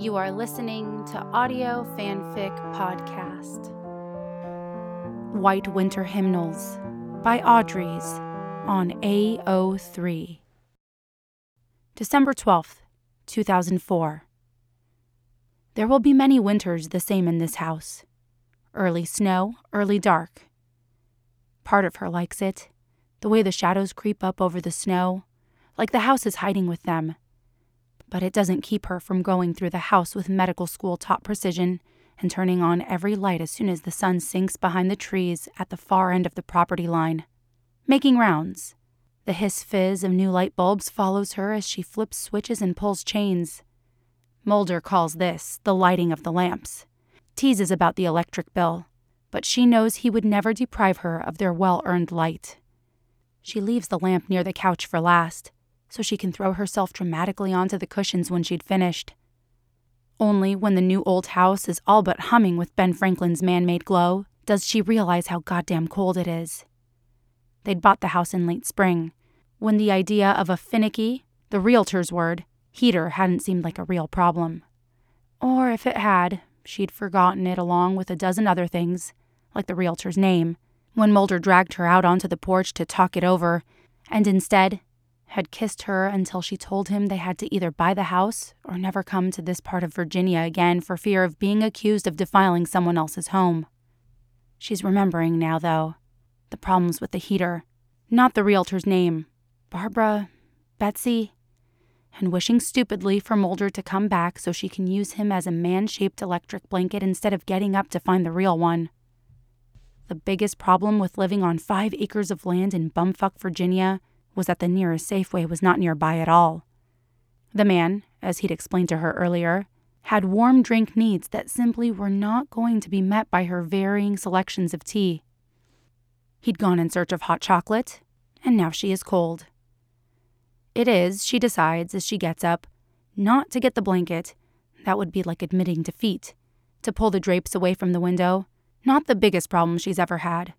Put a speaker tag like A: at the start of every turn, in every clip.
A: You are listening to Audio Fanfic Podcast. White Winter Hymnals by Audrey's on AO3. December 12th, 2004. There will be many winters the same in this house. Early snow, early dark. Part of her likes it, the way the shadows creep up over the snow, like the house is hiding with them but it doesn't keep her from going through the house with medical school taught precision and turning on every light as soon as the sun sinks behind the trees at the far end of the property line. Making rounds. The hiss fizz of new light bulbs follows her as she flips switches and pulls chains. Mulder calls this the lighting of the lamps, teases about the electric bill, but she knows he would never deprive her of their well earned light. She leaves the lamp near the couch for last so she can throw herself dramatically onto the cushions when she'd finished. Only when the new old house is all but humming with Ben Franklin's man made glow does she realize how goddamn cold it is. They'd bought the house in late spring, when the idea of a finicky, the realtor's word, heater hadn't seemed like a real problem. Or if it had, she'd forgotten it along with a dozen other things, like the realtor's name, when Mulder dragged her out onto the porch to talk it over, and instead had kissed her until she told him they had to either buy the house or never come to this part of Virginia again for fear of being accused of defiling someone else's home. She's remembering now, though, the problems with the heater, not the realtor's name, Barbara, Betsy, and wishing stupidly for Mulder to come back so she can use him as a man shaped electric blanket instead of getting up to find the real one. The biggest problem with living on five acres of land in bumfuck Virginia was that the nearest Safeway was not nearby at all. The man, as he'd explained to her earlier, had warm drink needs that simply were not going to be met by her varying selections of tea. He'd gone in search of hot chocolate, and now she is cold. It is, she decides as she gets up, not to get the blanket, that would be like admitting defeat, to pull the drapes away from the window, not the biggest problem she's ever had.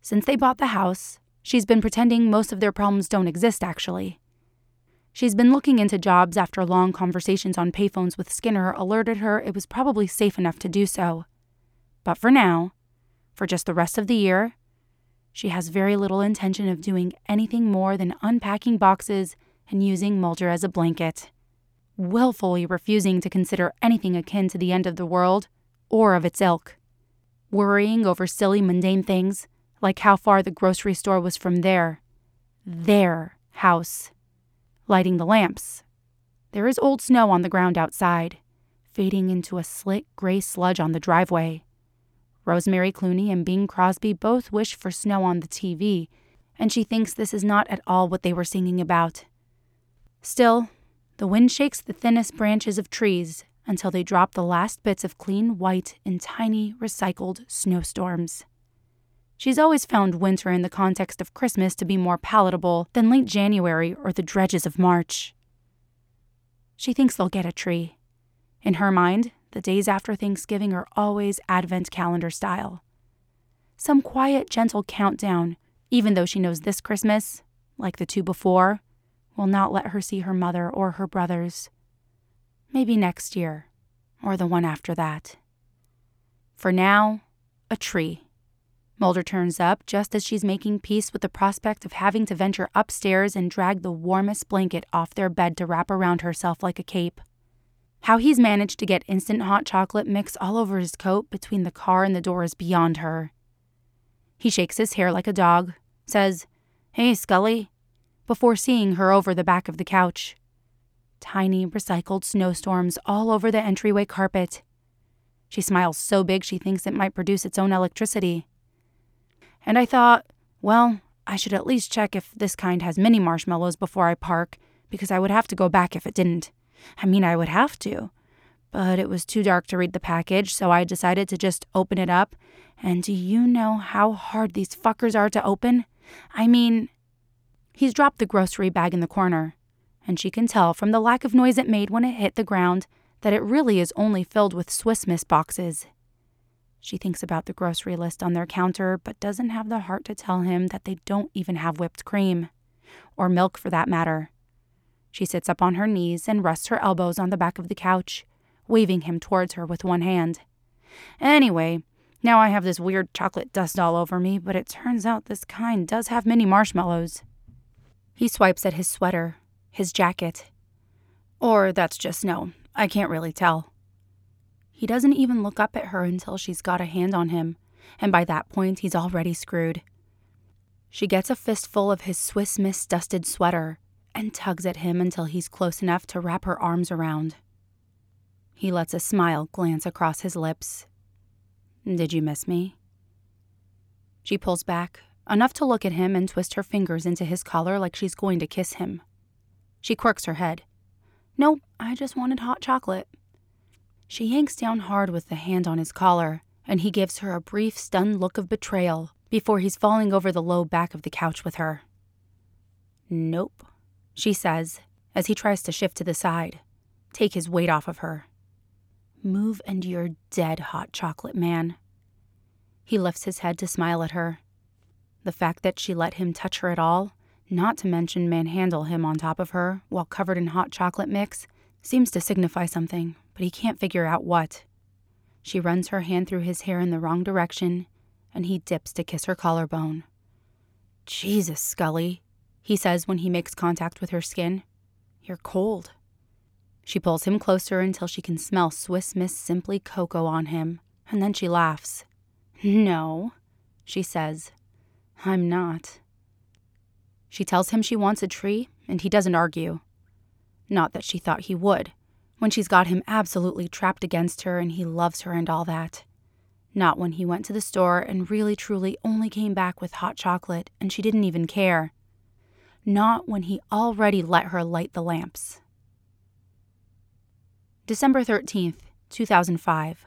A: Since they bought the house, She's been pretending most of their problems don't exist, actually. She's been looking into jobs after long conversations on payphones with Skinner alerted her it was probably safe enough to do so. But for now, for just the rest of the year, she has very little intention of doing anything more than unpacking boxes and using Mulder as a blanket, willfully refusing to consider anything akin to the end of the world or of its ilk, worrying over silly, mundane things like how far the grocery store was from their, their house. Lighting the lamps. There is old snow on the ground outside, fading into a slick gray sludge on the driveway. Rosemary Clooney and Bing Crosby both wish for snow on the TV, and she thinks this is not at all what they were singing about. Still, the wind shakes the thinnest branches of trees until they drop the last bits of clean white in tiny, recycled snowstorms. She's always found winter in the context of Christmas to be more palatable than late January or the dredges of March. She thinks they'll get a tree. In her mind, the days after Thanksgiving are always Advent calendar style. Some quiet, gentle countdown, even though she knows this Christmas, like the two before, will not let her see her mother or her brothers. Maybe next year, or the one after that. For now, a tree. Mulder turns up just as she's making peace with the prospect of having to venture upstairs and drag the warmest blanket off their bed to wrap around herself like a cape. How he's managed to get instant hot chocolate mix all over his coat between the car and the door is beyond her. He shakes his hair like a dog, says, Hey, Scully, before seeing her over the back of the couch. Tiny, recycled snowstorms all over the entryway carpet. She smiles so big she thinks it might produce its own electricity. And I thought, well, I should at least check if this kind has mini marshmallows before I park, because I would have to go back if it didn't. I mean, I would have to. But it was too dark to read the package, so I decided to just open it up. And do you know how hard these fuckers are to open? I mean, he's dropped the grocery bag in the corner, and she can tell from the lack of noise it made when it hit the ground that it really is only filled with Swiss Miss boxes. She thinks about the grocery list on their counter, but doesn't have the heart to tell him that they don't even have whipped cream, or milk for that matter. She sits up on her knees and rests her elbows on the back of the couch, waving him towards her with one hand. Anyway, now I have this weird chocolate dust all over me, but it turns out this kind does have mini marshmallows. He swipes at his sweater, his jacket. Or that's just snow. I can't really tell. He doesn't even look up at her until she's got a hand on him, and by that point, he's already screwed. She gets a fistful of his Swiss Miss dusted sweater and tugs at him until he's close enough to wrap her arms around. He lets a smile glance across his lips. Did you miss me? She pulls back, enough to look at him and twist her fingers into his collar like she's going to kiss him. She quirks her head. Nope, I just wanted hot chocolate. She yanks down hard with the hand on his collar, and he gives her a brief, stunned look of betrayal before he's falling over the low back of the couch with her. Nope, she says as he tries to shift to the side, take his weight off of her. Move and you're dead, hot chocolate man. He lifts his head to smile at her. The fact that she let him touch her at all, not to mention manhandle him on top of her while covered in hot chocolate mix, seems to signify something but he can't figure out what. She runs her hand through his hair in the wrong direction, and he dips to kiss her collarbone. Jesus, Scully, he says when he makes contact with her skin. You're cold. She pulls him closer until she can smell Swiss Miss Simply Cocoa on him, and then she laughs. No, she says. I'm not. She tells him she wants a tree, and he doesn't argue. Not that she thought he would when she's got him absolutely trapped against her and he loves her and all that. Not when he went to the store and really truly only came back with hot chocolate and she didn't even care. Not when he already let her light the lamps. December 13th, 2005.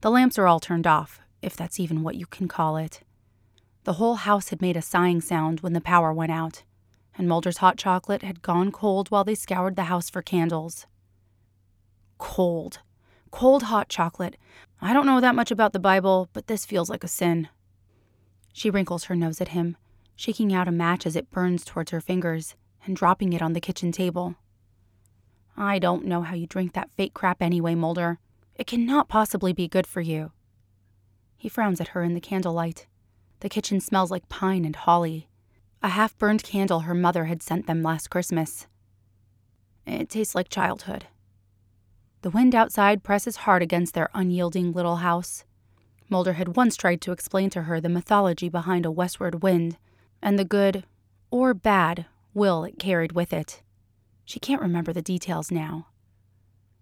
A: The lamps are all turned off, if that's even what you can call it. The whole house had made a sighing sound when the power went out and Mulder's hot chocolate had gone cold while they scoured the house for candles. Cold. Cold hot chocolate. I don't know that much about the Bible, but this feels like a sin. She wrinkles her nose at him, shaking out a match as it burns towards her fingers and dropping it on the kitchen table. I don't know how you drink that fake crap anyway, Mulder. It cannot possibly be good for you. He frowns at her in the candlelight. The kitchen smells like pine and holly, a half burned candle her mother had sent them last Christmas. It tastes like childhood. The wind outside presses hard against their unyielding little house. Mulder had once tried to explain to her the mythology behind a westward wind and the good, or bad, will it carried with it. She can't remember the details now.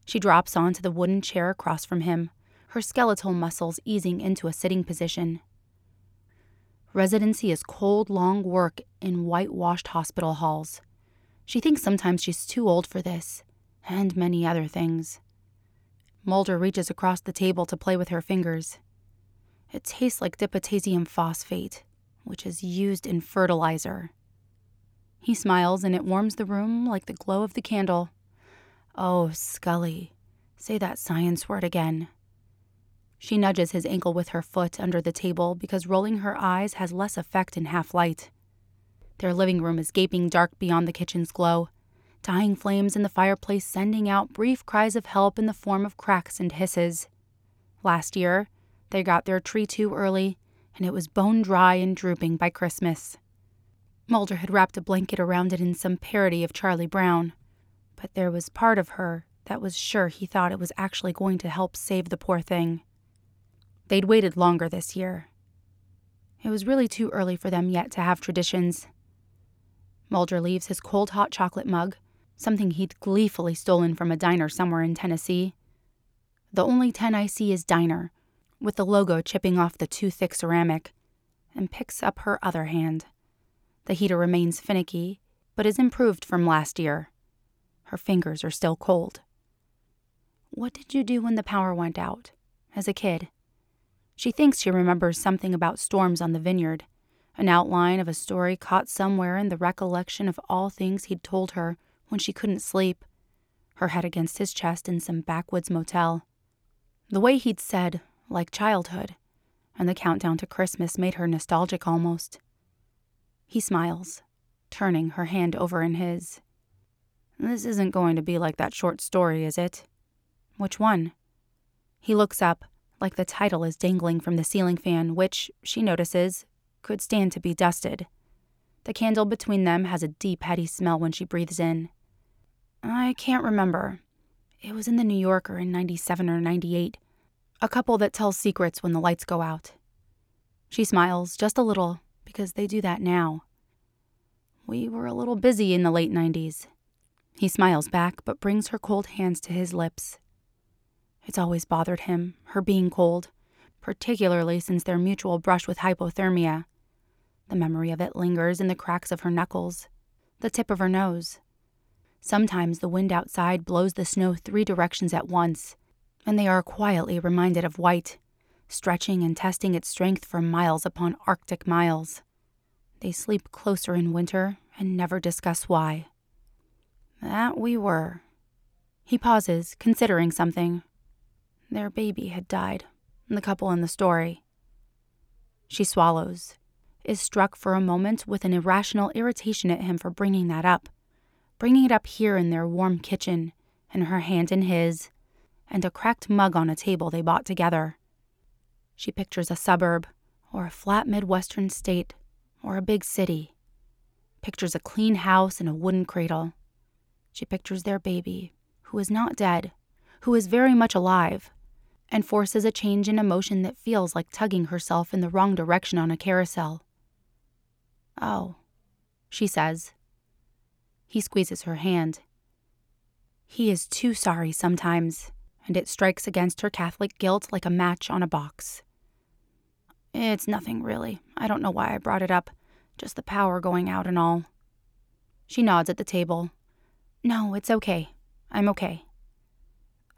A: She drops onto the wooden chair across from him, her skeletal muscles easing into a sitting position. Residency is cold, long work in whitewashed hospital halls. She thinks sometimes she's too old for this, and many other things. Mulder reaches across the table to play with her fingers. It tastes like dipotassium phosphate, which is used in fertilizer. He smiles and it warms the room like the glow of the candle. Oh, Scully, say that science word again. She nudges his ankle with her foot under the table because rolling her eyes has less effect in half light. Their living room is gaping dark beyond the kitchen's glow, dying flames in the fireplace sending out brief cries of help in the form of cracks and hisses. Last year, they got their tree too early, and it was bone dry and drooping by Christmas. Mulder had wrapped a blanket around it in some parody of Charlie Brown, but there was part of her that was sure he thought it was actually going to help save the poor thing. They'd waited longer this year. It was really too early for them yet to have traditions. Mulder leaves his cold hot chocolate mug, something he'd gleefully stolen from a diner somewhere in Tennessee. The only 10 I see is diner, with the logo chipping off the too thick ceramic, and picks up her other hand. The heater remains finicky, but is improved from last year. Her fingers are still cold. What did you do when the power went out, as a kid? She thinks she remembers something about storms on the vineyard, an outline of a story caught somewhere in the recollection of all things he'd told her when she couldn't sleep, her head against his chest in some backwoods motel. The way he'd said, like childhood, and the countdown to Christmas made her nostalgic almost. He smiles, turning her hand over in his. This isn't going to be like that short story, is it? Which one? He looks up, like the title is dangling from the ceiling fan, which, she notices, could stand to be dusted. The candle between them has a deep, heady smell when she breathes in. I can't remember. It was in the New Yorker in 97 or 98. A couple that tells secrets when the lights go out. She smiles just a little because they do that now. We were a little busy in the late 90s. He smiles back but brings her cold hands to his lips. It's always bothered him, her being cold, particularly since their mutual brush with hypothermia. The memory of it lingers in the cracks of her knuckles, the tip of her nose. Sometimes the wind outside blows the snow three directions at once, and they are quietly reminded of White, stretching and testing its strength for miles upon Arctic miles. They sleep closer in winter and never discuss why. That we were. He pauses, considering something. Their baby had died, the couple in the story. She swallows, is struck for a moment with an irrational irritation at him for bringing that up, bringing it up here in their warm kitchen, and her hand in his, and a cracked mug on a table they bought together. She pictures a suburb, or a flat Midwestern state, or a big city. Pictures a clean house and a wooden cradle. She pictures their baby, who is not dead, who is very much alive, and forces a change in emotion that feels like tugging herself in the wrong direction on a carousel. Oh, she says. He squeezes her hand. He is too sorry sometimes, and it strikes against her Catholic guilt like a match on a box. It's nothing, really. I don't know why I brought it up. Just the power going out and all. She nods at the table. No, it's okay. I'm okay.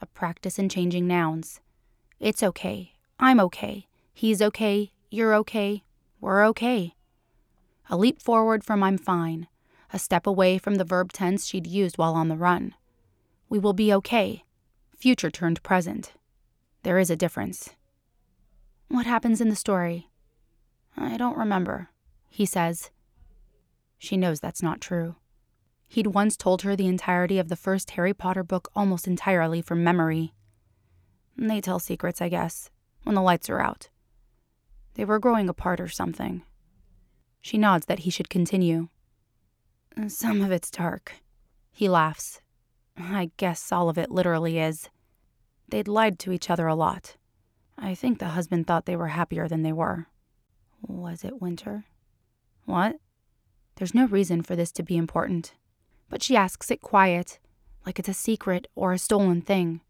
A: A practice in changing nouns. It's okay. I'm okay. He's okay. You're okay. We're okay. A leap forward from I'm fine. A step away from the verb tense she'd used while on the run. We will be okay. Future turned present. There is a difference. What happens in the story? I don't remember, he says. She knows that's not true. He'd once told her the entirety of the first Harry Potter book almost entirely from memory. They tell secrets, I guess, when the lights are out. They were growing apart or something. She nods that he should continue. Uh, some of it's dark. He laughs. I guess all of it literally is. They'd lied to each other a lot. I think the husband thought they were happier than they were. Was it winter? What? There's no reason for this to be important. But she asks it quiet, like it's a secret or a stolen thing.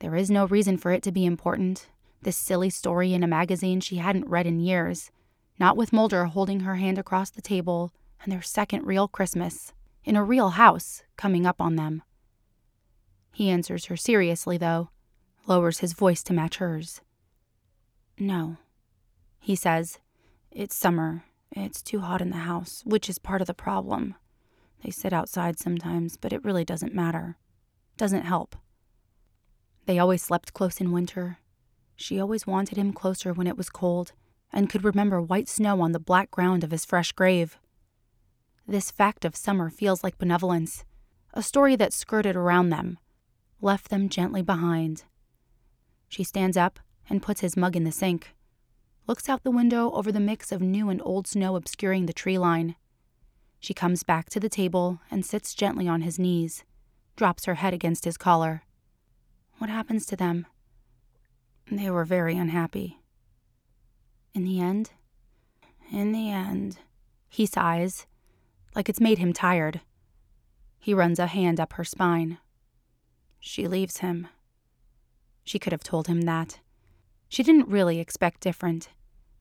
A: There is no reason for it to be important, this silly story in a magazine she hadn't read in years, not with Mulder holding her hand across the table and their second real Christmas, in a real house, coming up on them. He answers her seriously, though, lowers his voice to match hers. No, he says. It's summer. It's too hot in the house, which is part of the problem. They sit outside sometimes, but it really doesn't matter. Doesn't help. They always slept close in winter. She always wanted him closer when it was cold, and could remember white snow on the black ground of his fresh grave. This fact of summer feels like benevolence, a story that skirted around them, left them gently behind. She stands up and puts his mug in the sink, looks out the window over the mix of new and old snow obscuring the tree line. She comes back to the table and sits gently on his knees, drops her head against his collar. What happens to them? They were very unhappy. In the end? In the end, he sighs, like it's made him tired. He runs a hand up her spine. She leaves him. She could have told him that. She didn't really expect different.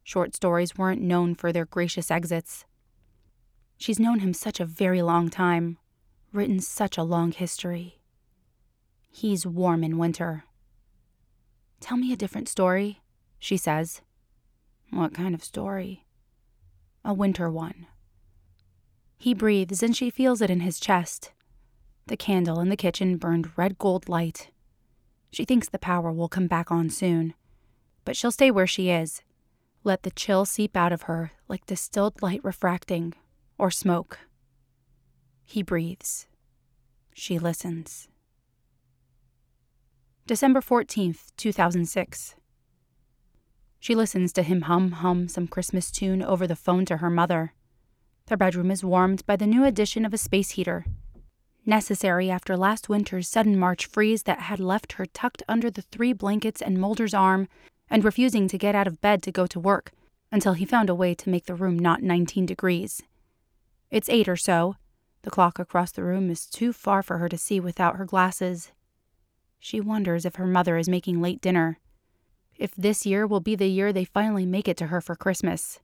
A: Short stories weren't known for their gracious exits. She's known him such a very long time, written such a long history. He's warm in winter. Tell me a different story, she says. What kind of story? A winter one. He breathes and she feels it in his chest. The candle in the kitchen burned red gold light. She thinks the power will come back on soon, but she'll stay where she is. Let the chill seep out of her like distilled light refracting or smoke. He breathes. She listens. December 14th, 2006. She listens to him hum hum some Christmas tune over the phone to her mother. Their bedroom is warmed by the new addition of a space heater, necessary after last winter's sudden March freeze that had left her tucked under the three blankets and Mulder's arm and refusing to get out of bed to go to work until he found a way to make the room not 19 degrees. It's eight or so. The clock across the room is too far for her to see without her glasses. She wonders if her mother is making late dinner. If this year will be the year they finally make it to her for Christmas.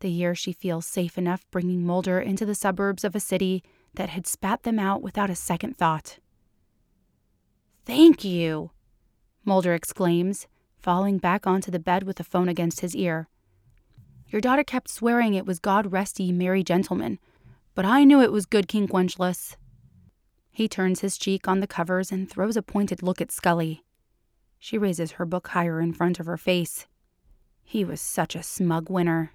A: The year she feels safe enough bringing Mulder into the suburbs of a city that had spat them out without a second thought. Thank you, Mulder exclaims, falling back onto the bed with the phone against his ear. Your daughter kept swearing it was God rest ye merry gentlemen, but I knew it was good King Wenceslas. He turns his cheek on the covers and throws a pointed look at Scully. She raises her book higher in front of her face. He was such a smug winner.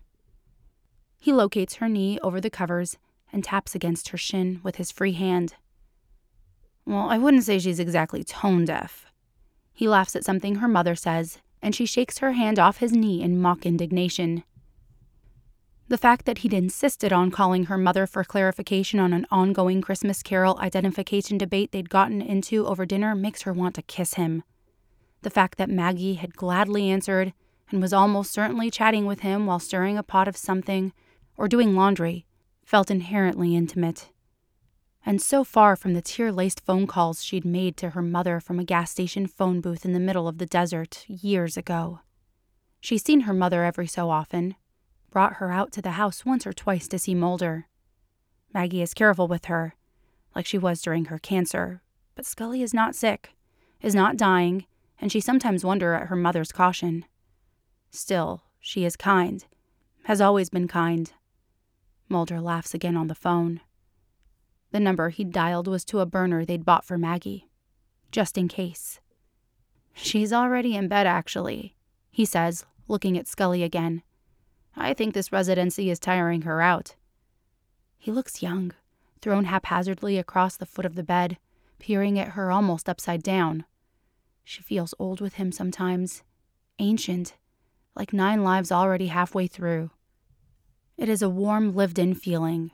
A: He locates her knee over the covers and taps against her shin with his free hand. Well, I wouldn't say she's exactly tone deaf. He laughs at something her mother says, and she shakes her hand off his knee in mock indignation. The fact that he'd insisted on calling her mother for clarification on an ongoing Christmas Carol identification debate they'd gotten into over dinner makes her want to kiss him. The fact that Maggie had gladly answered and was almost certainly chatting with him while stirring a pot of something or doing laundry felt inherently intimate. And so far from the tear laced phone calls she'd made to her mother from a gas station phone booth in the middle of the desert years ago. She's seen her mother every so often, brought her out to the house once or twice to see Mulder. Maggie is careful with her, like she was during her cancer, but Scully is not sick, is not dying, and she sometimes wonders at her mother's caution. Still, she is kind, has always been kind. Mulder laughs again on the phone. The number he'd dialed was to a burner they'd bought for Maggie, just in case. She's already in bed, actually, he says, looking at Scully again. I think this residency is tiring her out. He looks young, thrown haphazardly across the foot of the bed, peering at her almost upside down. She feels old with him sometimes, ancient, like nine lives already halfway through. It is a warm, lived in feeling.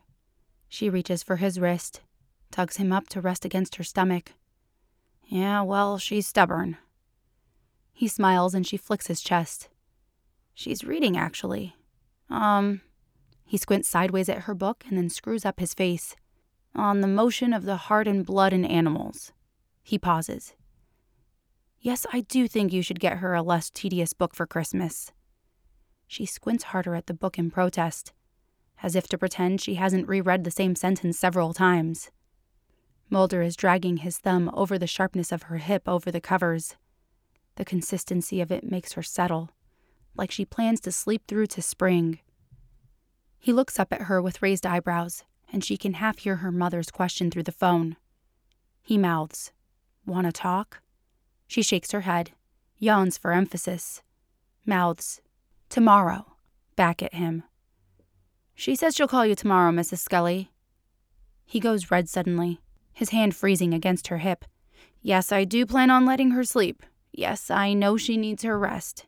A: She reaches for his wrist, tugs him up to rest against her stomach. Yeah, well, she's stubborn. He smiles and she flicks his chest. She's reading, actually. Um, he squints sideways at her book and then screws up his face. On the motion of the heart and blood in animals. He pauses. Yes, I do think you should get her a less tedious book for Christmas. She squints harder at the book in protest, as if to pretend she hasn't reread the same sentence several times. Mulder is dragging his thumb over the sharpness of her hip over the covers. The consistency of it makes her settle like she plans to sleep through to spring. He looks up at her with raised eyebrows, and she can half hear her mother's question through the phone. He mouths, Wanna talk? She shakes her head, yawns for emphasis, mouths, Tomorrow, back at him. She says she'll call you tomorrow, Mrs. Scully. He goes red suddenly, his hand freezing against her hip. Yes, I do plan on letting her sleep. Yes, I know she needs her rest.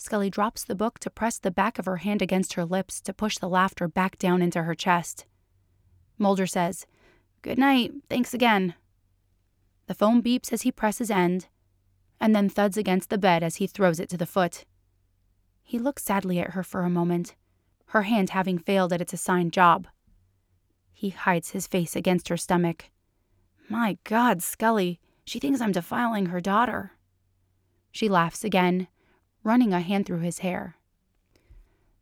A: Scully drops the book to press the back of her hand against her lips to push the laughter back down into her chest. Mulder says, Good night, thanks again. The phone beeps as he presses end, and then thuds against the bed as he throws it to the foot. He looks sadly at her for a moment, her hand having failed at its assigned job. He hides his face against her stomach. My God, Scully, she thinks I'm defiling her daughter. She laughs again, running a hand through his hair.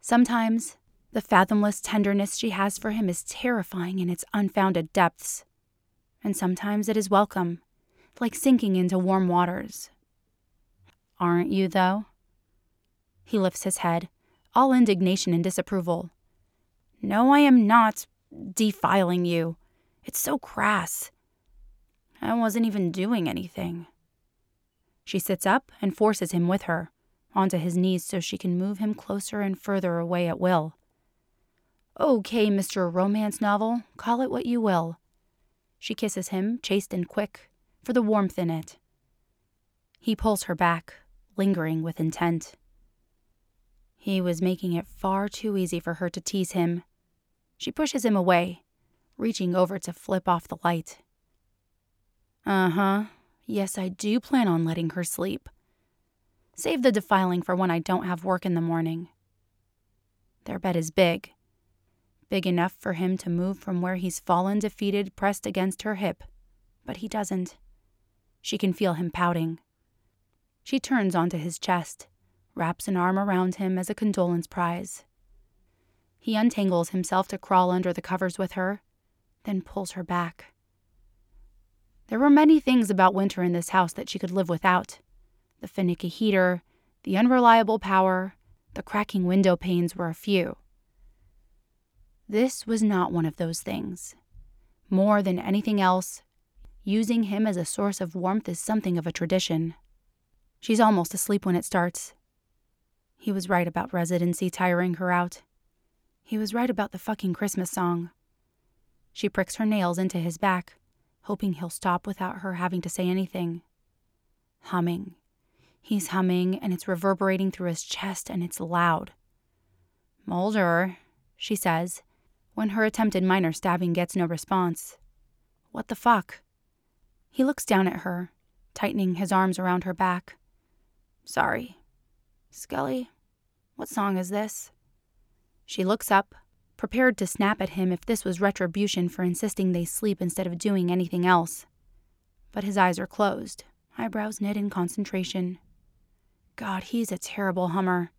A: Sometimes, the fathomless tenderness she has for him is terrifying in its unfounded depths. And sometimes it is welcome, like sinking into warm waters. Aren't you, though? He lifts his head, all indignation and disapproval. No, I am not defiling you. It's so crass. I wasn't even doing anything. She sits up and forces him with her, onto his knees so she can move him closer and further away at will. Okay, Mr. Romance Novel, call it what you will. She kisses him, chaste and quick, for the warmth in it. He pulls her back, lingering with intent. He was making it far too easy for her to tease him. She pushes him away, reaching over to flip off the light. Uh huh. Yes, I do plan on letting her sleep. Save the defiling for when I don't have work in the morning. Their bed is big. Big enough for him to move from where he's fallen defeated, pressed against her hip. But he doesn't. She can feel him pouting. She turns onto his chest, wraps an arm around him as a condolence prize. He untangles himself to crawl under the covers with her, then pulls her back. There were many things about winter in this house that she could live without the finicky heater, the unreliable power, the cracking window panes were a few. This was not one of those things. More than anything else, using him as a source of warmth is something of a tradition. She's almost asleep when it starts. He was right about residency tiring her out. He was right about the fucking Christmas song. She pricks her nails into his back, hoping he'll stop without her having to say anything. Humming. He's humming, and it's reverberating through his chest, and it's loud. Mulder, she says, when her attempted minor stabbing gets no response. What the fuck? He looks down at her, tightening his arms around her back. Sorry. Scully, what song is this? She looks up, prepared to snap at him if this was retribution for insisting they sleep instead of doing anything else. But his eyes are closed, eyebrows knit in concentration. God, he's a terrible hummer.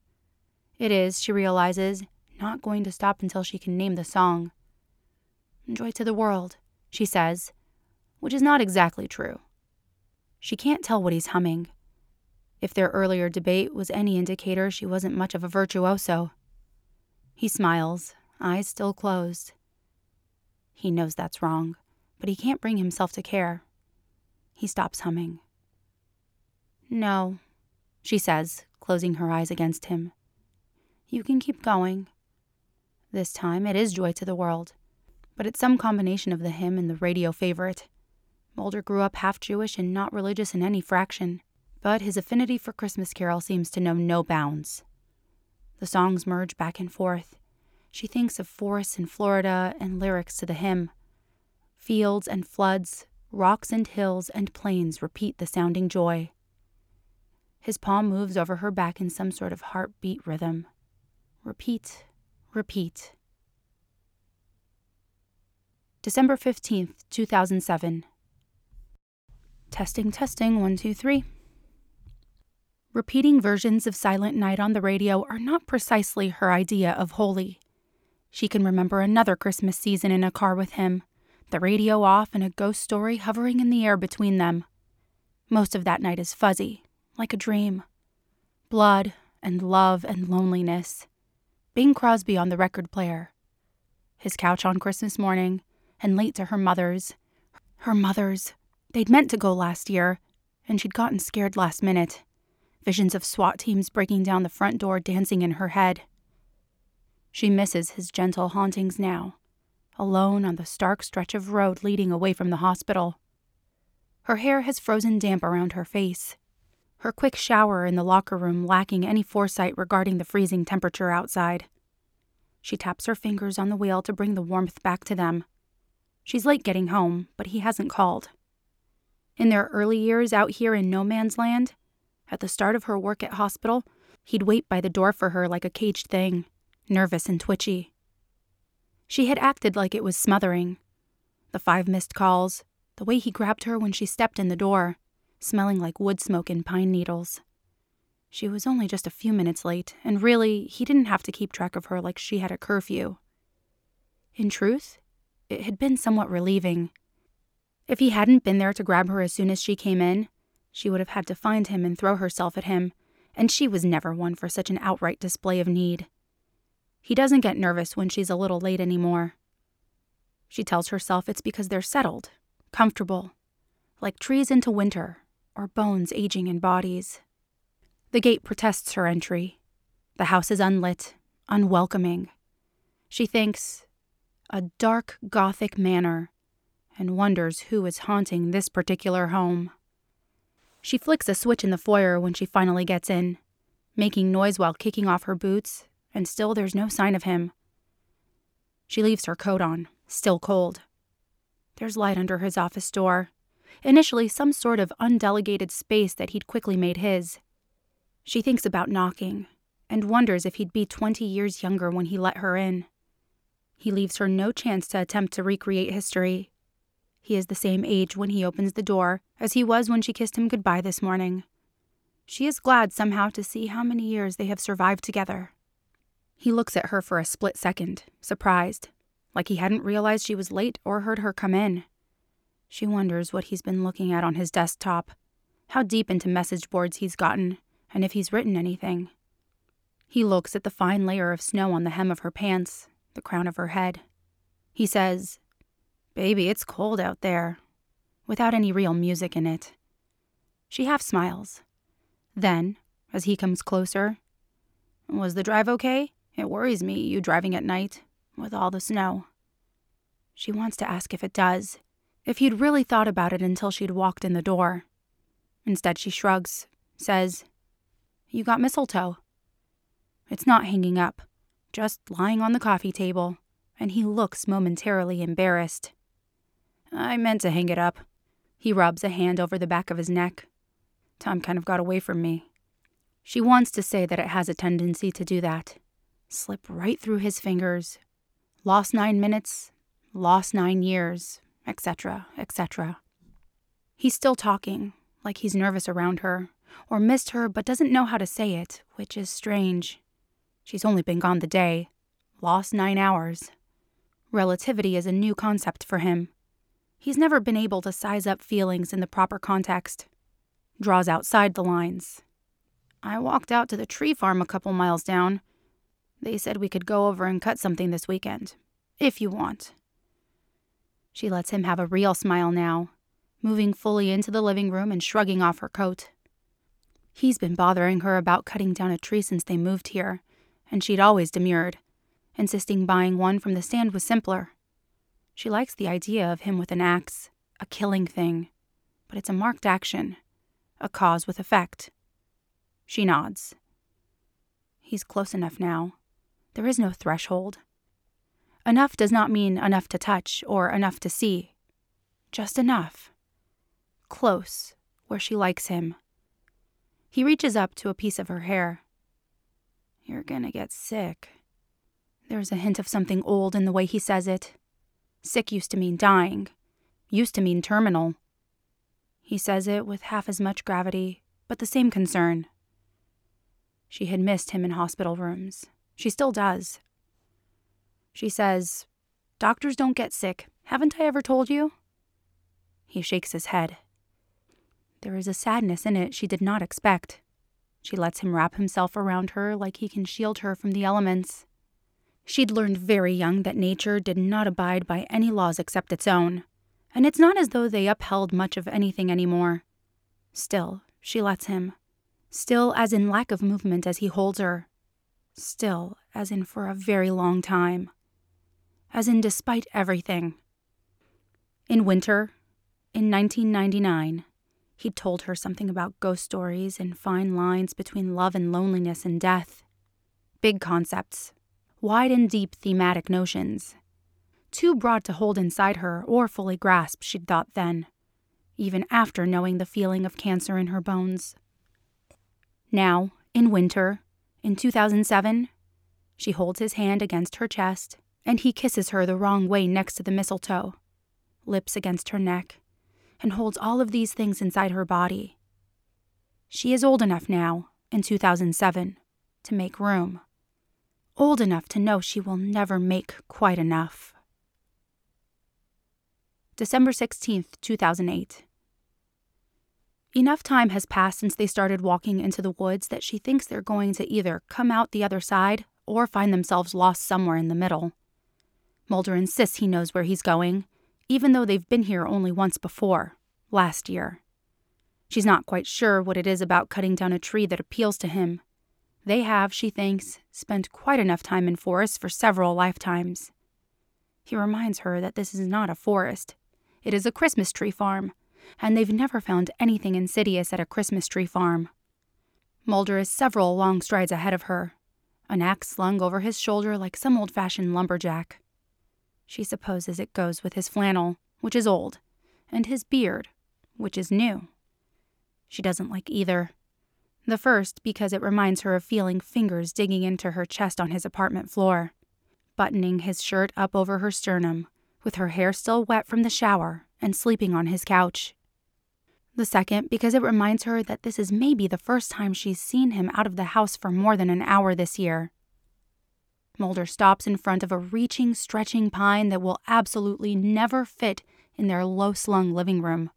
A: It is, she realizes, not going to stop until she can name the song. Joy to the world, she says, which is not exactly true. She can't tell what he's humming. If their earlier debate was any indicator, she wasn't much of a virtuoso. He smiles, eyes still closed. He knows that's wrong, but he can't bring himself to care. He stops humming. No, she says, closing her eyes against him. You can keep going. This time it is joy to the world, but it's some combination of the hymn and the radio favorite. Mulder grew up half Jewish and not religious in any fraction, but his affinity for Christmas Carol seems to know no bounds. The songs merge back and forth. She thinks of forests in Florida and lyrics to the hymn. Fields and floods, rocks and hills and plains repeat the sounding joy. His palm moves over her back in some sort of heartbeat rhythm. Repeat, repeat. December 15th, 2007. Testing, testing, one, two, three. Repeating versions of Silent Night on the radio are not precisely her idea of holy. She can remember another Christmas season in a car with him, the radio off and a ghost story hovering in the air between them. Most of that night is fuzzy, like a dream. Blood and love and loneliness. Bing Crosby on the record player. His couch on Christmas morning, and late to her mother's. Her mother's. They'd meant to go last year, and she'd gotten scared last minute. Visions of SWAT teams breaking down the front door dancing in her head. She misses his gentle hauntings now, alone on the stark stretch of road leading away from the hospital. Her hair has frozen damp around her face her quick shower in the locker room lacking any foresight regarding the freezing temperature outside. She taps her fingers on the wheel to bring the warmth back to them. She's late getting home, but he hasn't called. In their early years out here in no man's land, at the start of her work at hospital, he'd wait by the door for her like a caged thing, nervous and twitchy. She had acted like it was smothering. The five missed calls, the way he grabbed her when she stepped in the door, smelling like wood smoke and pine needles. She was only just a few minutes late, and really, he didn't have to keep track of her like she had a curfew. In truth, it had been somewhat relieving. If he hadn't been there to grab her as soon as she came in, she would have had to find him and throw herself at him, and she was never one for such an outright display of need. He doesn't get nervous when she's a little late anymore. She tells herself it's because they're settled, comfortable, like trees into winter, or bones aging in bodies. The gate protests her entry. The house is unlit, unwelcoming. She thinks, a dark Gothic manor, and wonders who is haunting this particular home. She flicks a switch in the foyer when she finally gets in, making noise while kicking off her boots, and still there's no sign of him. She leaves her coat on, still cold. There's light under his office door, initially some sort of undelegated space that he'd quickly made his. She thinks about knocking and wonders if he'd be 20 years younger when he let her in. He leaves her no chance to attempt to recreate history. He is the same age when he opens the door as he was when she kissed him goodbye this morning. She is glad somehow to see how many years they have survived together. He looks at her for a split second, surprised, like he hadn't realized she was late or heard her come in. She wonders what he's been looking at on his desktop, how deep into message boards he's gotten, and if he's written anything. He looks at the fine layer of snow on the hem of her pants, the crown of her head. He says, Baby, it's cold out there, without any real music in it. She half smiles. Then, as he comes closer, Was the drive okay? It worries me, you driving at night, with all the snow. She wants to ask if it does, if he'd really thought about it until she'd walked in the door. Instead, she shrugs, says, You got mistletoe. It's not hanging up, just lying on the coffee table, and he looks momentarily embarrassed. I meant to hang it up. He rubs a hand over the back of his neck. Time kind of got away from me. She wants to say that it has a tendency to do that, slip right through his fingers. Lost nine minutes, lost nine years, etc., etc. He's still talking, like he's nervous around her, or missed her but doesn't know how to say it, which is strange. She's only been gone the day, lost nine hours. Relativity is a new concept for him. He's never been able to size up feelings in the proper context. Draws outside the lines. I walked out to the tree farm a couple miles down. They said we could go over and cut something this weekend, if you want. She lets him have a real smile now, moving fully into the living room and shrugging off her coat. He's been bothering her about cutting down a tree since they moved here, and she'd always demurred, insisting buying one from the stand was simpler. She likes the idea of him with an axe, a killing thing, but it's a marked action, a cause with effect. She nods. He's close enough now. There is no threshold. Enough does not mean enough to touch or enough to see. Just enough. Close, where she likes him. He reaches up to a piece of her hair. You're gonna get sick. There's a hint of something old in the way he says it. Sick used to mean dying, used to mean terminal. He says it with half as much gravity, but the same concern. She had missed him in hospital rooms. She still does. She says, Doctors don't get sick. Haven't I ever told you? He shakes his head. There is a sadness in it she did not expect. She lets him wrap himself around her like he can shield her from the elements. She'd learned very young that nature did not abide by any laws except its own, and it's not as though they upheld much of anything anymore. Still, she lets him. Still, as in lack of movement as he holds her. Still, as in for a very long time as in despite everything. In winter, in 1999, he'd told her something about ghost stories and fine lines between love and loneliness and death. Big concepts, wide and deep thematic notions. Too broad to hold inside her or fully grasp, she'd thought then, even after knowing the feeling of cancer in her bones. Now, in winter, in 2007, she holds his hand against her chest and he kisses her the wrong way next to the mistletoe, lips against her neck, and holds all of these things inside her body. She is old enough now, in 2007, to make room. Old enough to know she will never make quite enough. December 16th, 2008. Enough time has passed since they started walking into the woods that she thinks they're going to either come out the other side or find themselves lost somewhere in the middle. Mulder insists he knows where he's going, even though they've been here only once before, last year. She's not quite sure what it is about cutting down a tree that appeals to him. They have, she thinks, spent quite enough time in forests for several lifetimes. He reminds her that this is not a forest. It is a Christmas tree farm, and they've never found anything insidious at a Christmas tree farm. Mulder is several long strides ahead of her, an axe slung over his shoulder like some old fashioned lumberjack. She supposes it goes with his flannel, which is old, and his beard, which is new. She doesn't like either. The first because it reminds her of feeling fingers digging into her chest on his apartment floor, buttoning his shirt up over her sternum, with her hair still wet from the shower, and sleeping on his couch. The second because it reminds her that this is maybe the first time she's seen him out of the house for more than an hour this year. Mulder stops in front of a reaching, stretching pine that will absolutely never fit in their low slung living room.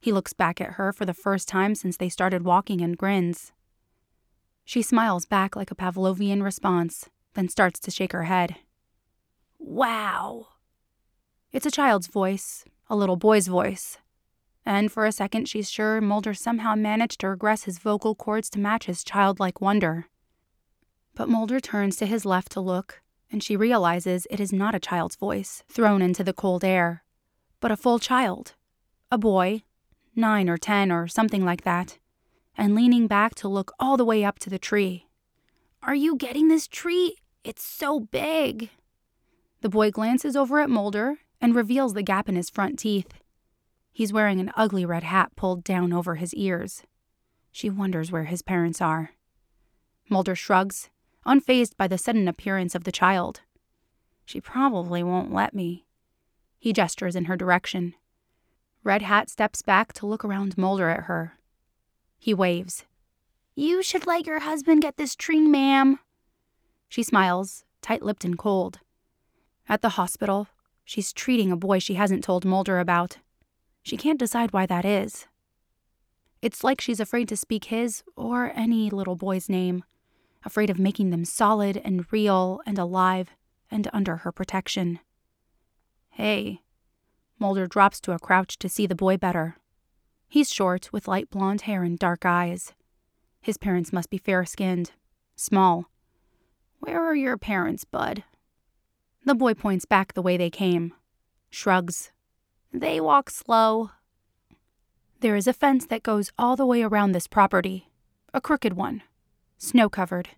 A: He looks back at her for the first time since they started walking and grins. She smiles back like a Pavlovian response, then starts to shake her head. Wow. It's a child's voice, a little boy's voice. And for a second, she's sure Mulder somehow managed to regress his vocal cords to match his childlike wonder. But Mulder turns to his left to look, and she realizes it is not a child's voice thrown into the cold air, but a full child, a boy nine or ten or something like that, and leaning back to look all the way up to the tree. Are you getting this tree? It's so big. The boy glances over at Mulder and reveals the gap in his front teeth. He's wearing an ugly red hat pulled down over his ears. She wonders where his parents are. Mulder shrugs, unfazed by the sudden appearance of the child. She probably won't let me. He gestures in her direction. Red Hat steps back to look around Mulder at her. He waves. You should let your husband get this tree, ma'am. She smiles, tight lipped and cold. At the hospital, she's treating a boy she hasn't told Mulder about. She can't decide why that is. It's like she's afraid to speak his or any little boy's name, afraid of making them solid and real and alive and under her protection. Hey, Mulder drops to a crouch to see the boy better. He's short, with light blonde hair and dark eyes. His parents must be fair skinned, small. Where are your parents, bud? The boy points back the way they came, shrugs. They walk slow. There is a fence that goes all the way around this property, a crooked one, snow covered.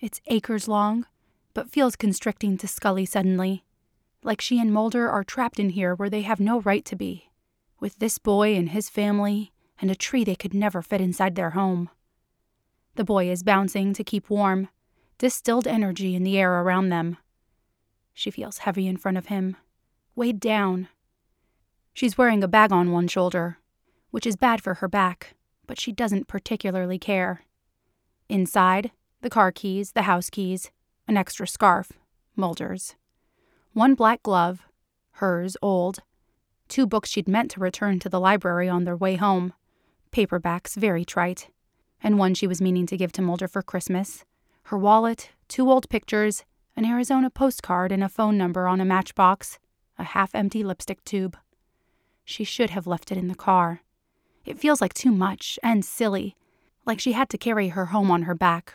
A: It's acres long, but feels constricting to Scully suddenly like she and Mulder are trapped in here where they have no right to be, with this boy and his family and a tree they could never fit inside their home. The boy is bouncing to keep warm, distilled energy in the air around them. She feels heavy in front of him, weighed down. She's wearing a bag on one shoulder, which is bad for her back, but she doesn't particularly care. Inside, the car keys, the house keys, an extra scarf, Mulder's. One black glove, hers old, two books she'd meant to return to the library on their way home, paperbacks very trite, and one she was meaning to give to Mulder for Christmas, her wallet, two old pictures, an Arizona postcard, and a phone number on a matchbox, a half empty lipstick tube. She should have left it in the car. It feels like too much and silly, like she had to carry her home on her back,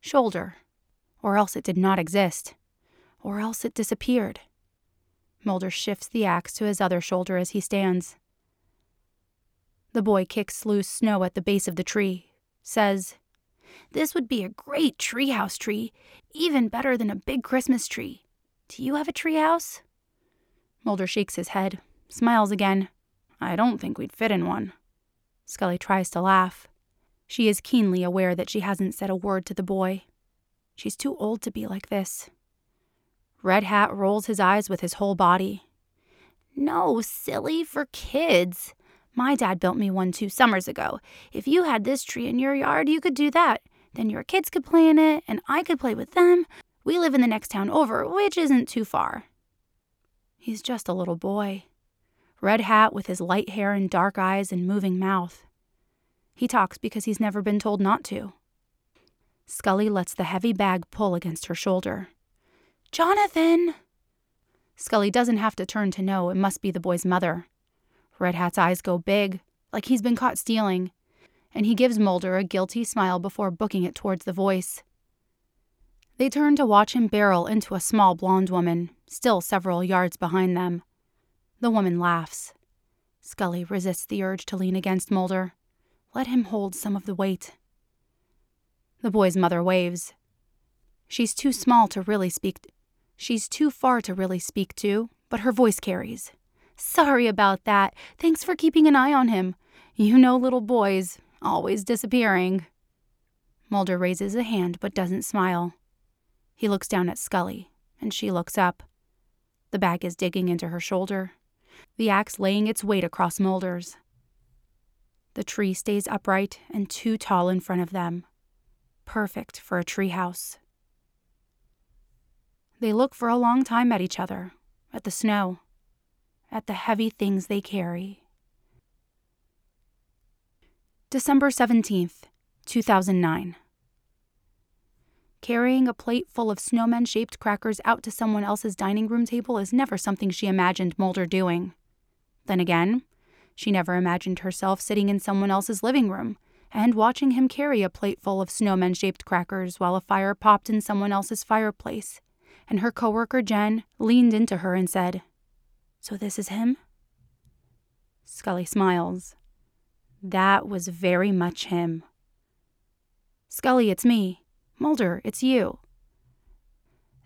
A: shoulder, or else it did not exist or else it disappeared. Mulder shifts the axe to his other shoulder as he stands. The boy kicks loose snow at the base of the tree, says, This would be a great treehouse tree, even better than a big Christmas tree. Do you have a treehouse? Mulder shakes his head, smiles again. I don't think we'd fit in one. Scully tries to laugh. She is keenly aware that she hasn't said a word to the boy. She's too old to be like this. Red Hat rolls his eyes with his whole body. No, silly, for kids. My dad built me one two summers ago. If you had this tree in your yard, you could do that. Then your kids could play in it, and I could play with them. We live in the next town over, which isn't too far. He's just a little boy. Red hat with his light hair and dark eyes and moving mouth. He talks because he's never been told not to. Scully lets the heavy bag pull against her shoulder. Jonathan! Scully doesn't have to turn to know it must be the boy's mother. Red Hat's eyes go big, like he's been caught stealing, and he gives Mulder a guilty smile before booking it towards the voice. They turn to watch him barrel into a small blonde woman, still several yards behind them. The woman laughs. Scully resists the urge to lean against Mulder. Let him hold some of the weight. The boy's mother waves. She's too small to really speak. She's too far to really speak to, but her voice carries. Sorry about that. Thanks for keeping an eye on him. You know little boys, always disappearing. Mulder raises a hand but doesn't smile. He looks down at Scully, and she looks up. The bag is digging into her shoulder, the axe laying its weight across Mulder's. The tree stays upright and too tall in front of them. Perfect for a treehouse. They look for a long time at each other, at the snow, at the heavy things they carry. December 17th, 2009. Carrying a plate full of snowman shaped crackers out to someone else's dining room table is never something she imagined Mulder doing. Then again, she never imagined herself sitting in someone else's living room and watching him carry a plate full of snowman shaped crackers while a fire popped in someone else's fireplace, and her coworker Jen leaned into her and said, So this is him? Scully smiles. That was very much him. Scully, it's me. Mulder, it's you.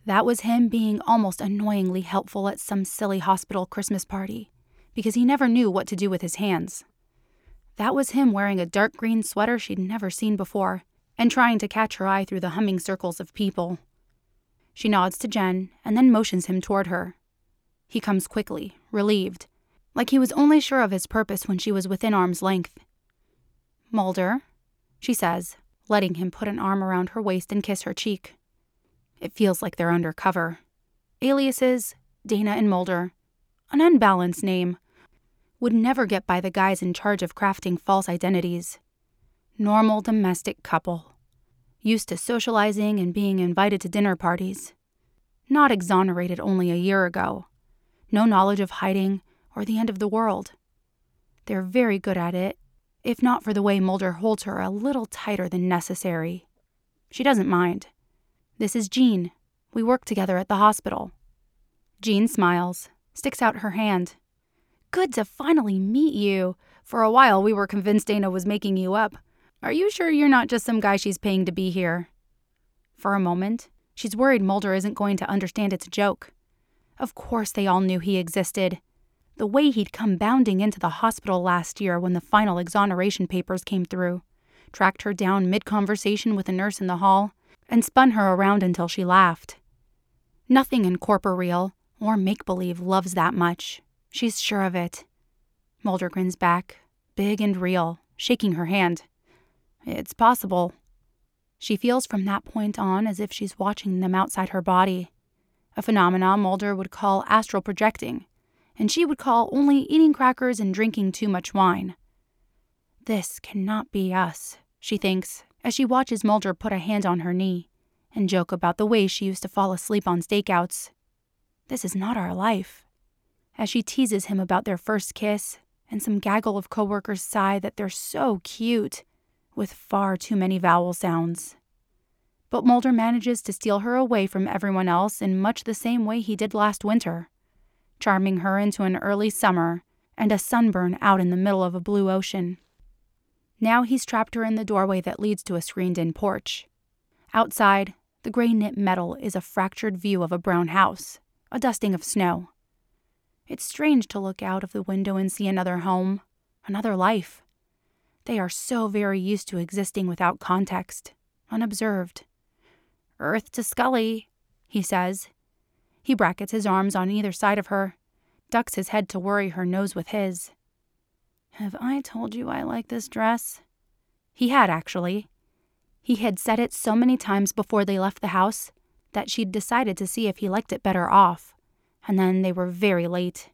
A: That was him being almost annoyingly helpful at some silly hospital Christmas party, because he never knew what to do with his hands. That was him wearing a dark green sweater she'd never seen before, and trying to catch her eye through the humming circles of people. She nods to Jen and then motions him toward her. He comes quickly, relieved, like he was only sure of his purpose when she was within arm's length. Mulder, she says, letting him put an arm around her waist and kiss her cheek. It feels like they're under cover. Aliases, Dana and Mulder. An unbalanced name. Would never get by the guys in charge of crafting false identities. Normal domestic couple. Used to socializing and being invited to dinner parties. Not exonerated only a year ago. No knowledge of hiding or the end of the world. They're very good at it, if not for the way Mulder holds her a little tighter than necessary. She doesn't mind. This is Jean. We work together at the hospital. Jean smiles, sticks out her hand. Good to finally meet you. For a while, we were convinced Dana was making you up. Are you sure you're not just some guy she's paying to be here? For a moment, she's worried Mulder isn't going to understand it's a joke. Of course, they all knew he existed. The way he'd come bounding into the hospital last year when the final exoneration papers came through, tracked her down mid conversation with a nurse in the hall, and spun her around until she laughed. Nothing in corporeal or make believe loves that much. She's sure of it. Mulder grins back, big and real, shaking her hand. It's possible. She feels from that point on as if she's watching them outside her body, a phenomenon Mulder would call astral projecting and she would call only eating crackers and drinking too much wine. This cannot be us, she thinks, as she watches Mulder put a hand on her knee and joke about the way she used to fall asleep on stakeouts. This is not our life. As she teases him about their first kiss, and some gaggle of coworkers sigh that they're so cute, with far too many vowel sounds. But Mulder manages to steal her away from everyone else in much the same way he did last winter charming her into an early summer and a sunburn out in the middle of a blue ocean. Now he's trapped her in the doorway that leads to a screened in porch. Outside, the gray knit metal is a fractured view of a brown house, a dusting of snow. It's strange to look out of the window and see another home, another life. They are so very used to existing without context, unobserved. Earth to Scully, he says, he brackets his arms on either side of her, ducks his head to worry her nose with his. Have I told you I like this dress? He had, actually. He had said it so many times before they left the house that she'd decided to see if he liked it better off. And then they were very late.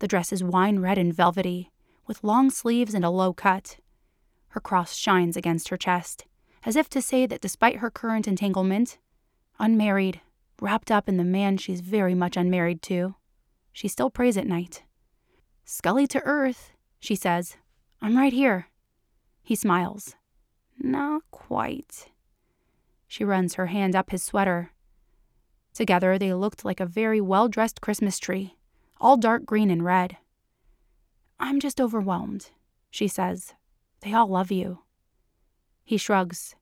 A: The dress is wine red and velvety, with long sleeves and a low cut. Her cross shines against her chest, as if to say that despite her current entanglement, unmarried, wrapped up in the man she's very much unmarried to. She still prays at night. Scully to earth, she says. I'm right here. He smiles. Not quite. She runs her hand up his sweater. Together they looked like a very well dressed Christmas tree, all dark green and red. I'm just overwhelmed, she says. They all love you. He shrugs.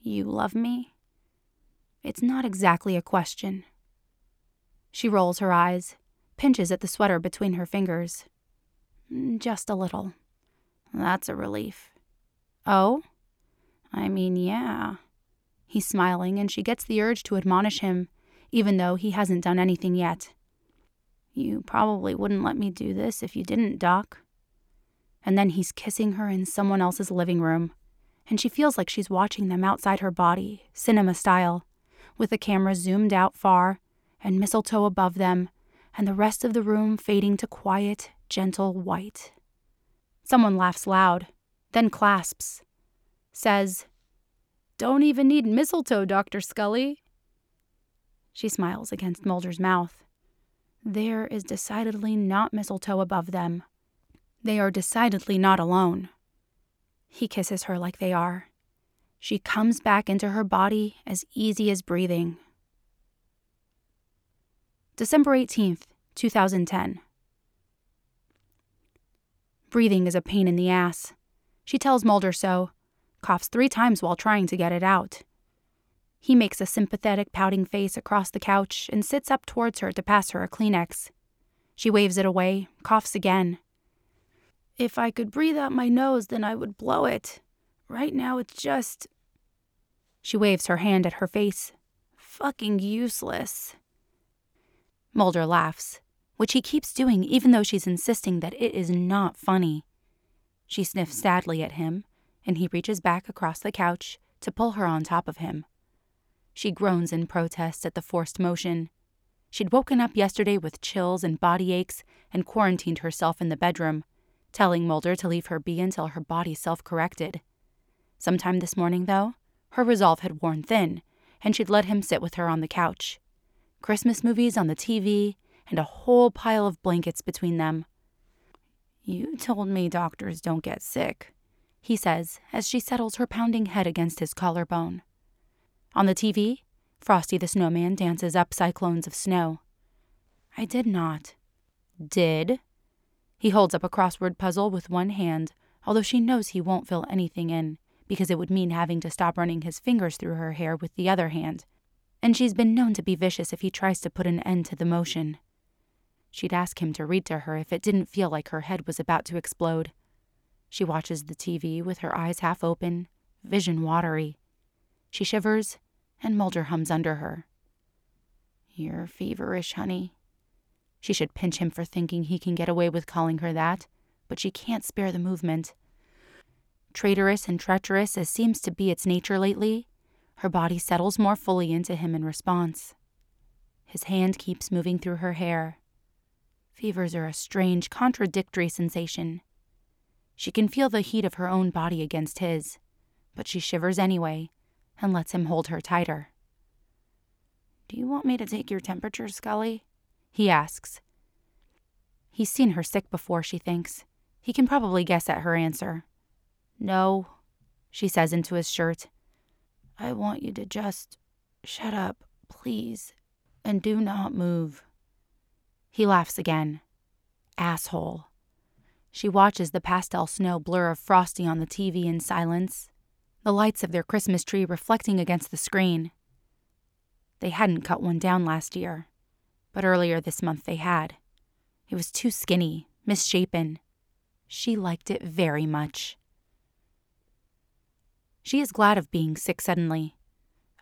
A: You love me? It's not exactly a question. She rolls her eyes, pinches at the sweater between her fingers. Mm, just a little. That's a relief. Oh? I mean, yeah. He's smiling, and she gets the urge to admonish him, even though he hasn't done anything yet. You probably wouldn't let me do this if you didn't, Doc. And then he's kissing her in someone else's living room, and she feels like she's watching them outside her body, cinema style, with the camera zoomed out far and mistletoe above them, and the rest of the room fading to quiet, gentle white. Someone laughs loud, then clasps, says, Don't even need mistletoe, Dr. Scully. She smiles against Mulder's mouth. There is decidedly not mistletoe above them. They are decidedly not alone. He kisses her like they are. She comes back into her body as easy as breathing. December 18th, 2010. Breathing is a pain in the ass. She tells Mulder so, coughs three times while trying to get it out. He makes a sympathetic, pouting face across the couch and sits up towards her to pass her a Kleenex. She waves it away, coughs again. If I could breathe out my nose, then I would blow it. Right now, it's just. She waves her hand at her face. Fucking useless. Mulder laughs, which he keeps doing even though she's insisting that it is not funny. She sniffs sadly at him, and he reaches back across the couch to pull her on top of him. She groans in protest at the forced motion. She'd woken up yesterday with chills and body aches and quarantined herself in the bedroom, telling Mulder to leave her be until her body self corrected. Sometime this morning, though, her resolve had worn thin, and she'd let him sit with her on the couch. Christmas movies on the TV, and a whole pile of blankets between them. You told me doctors don't get sick, he says as she settles her pounding head against his collarbone. On the TV, Frosty the Snowman dances up cyclones of snow. I did not. Did? He holds up a crossword puzzle with one hand, although she knows he won't fill anything in, because it would mean having to stop running his fingers through her hair with the other hand. And she's been known to be vicious if he tries to put an end to the motion. She'd ask him to read to her if it didn't feel like her head was about to explode. She watches the TV with her eyes half open, vision watery. She shivers, and Mulder hums under her. You're feverish, honey. She should pinch him for thinking he can get away with calling her that, but she can't spare the movement. Traitorous and treacherous as seems to be its nature lately, her body settles more fully into him in response. His hand keeps moving through her hair. Fevers are a strange, contradictory sensation. She can feel the heat of her own body against his, but she shivers anyway and lets him hold her tighter. Do you want me to take your temperature, Scully? He asks. He's seen her sick before, she thinks. He can probably guess at her answer. No, she says into his shirt. I want you to just shut up, please, and do not move. He laughs again. Asshole. She watches the pastel snow blur of Frosty on the TV in silence, the lights of their Christmas tree reflecting against the screen. They hadn't cut one down last year, but earlier this month they had. It was too skinny, misshapen. She liked it very much. She is glad of being sick suddenly,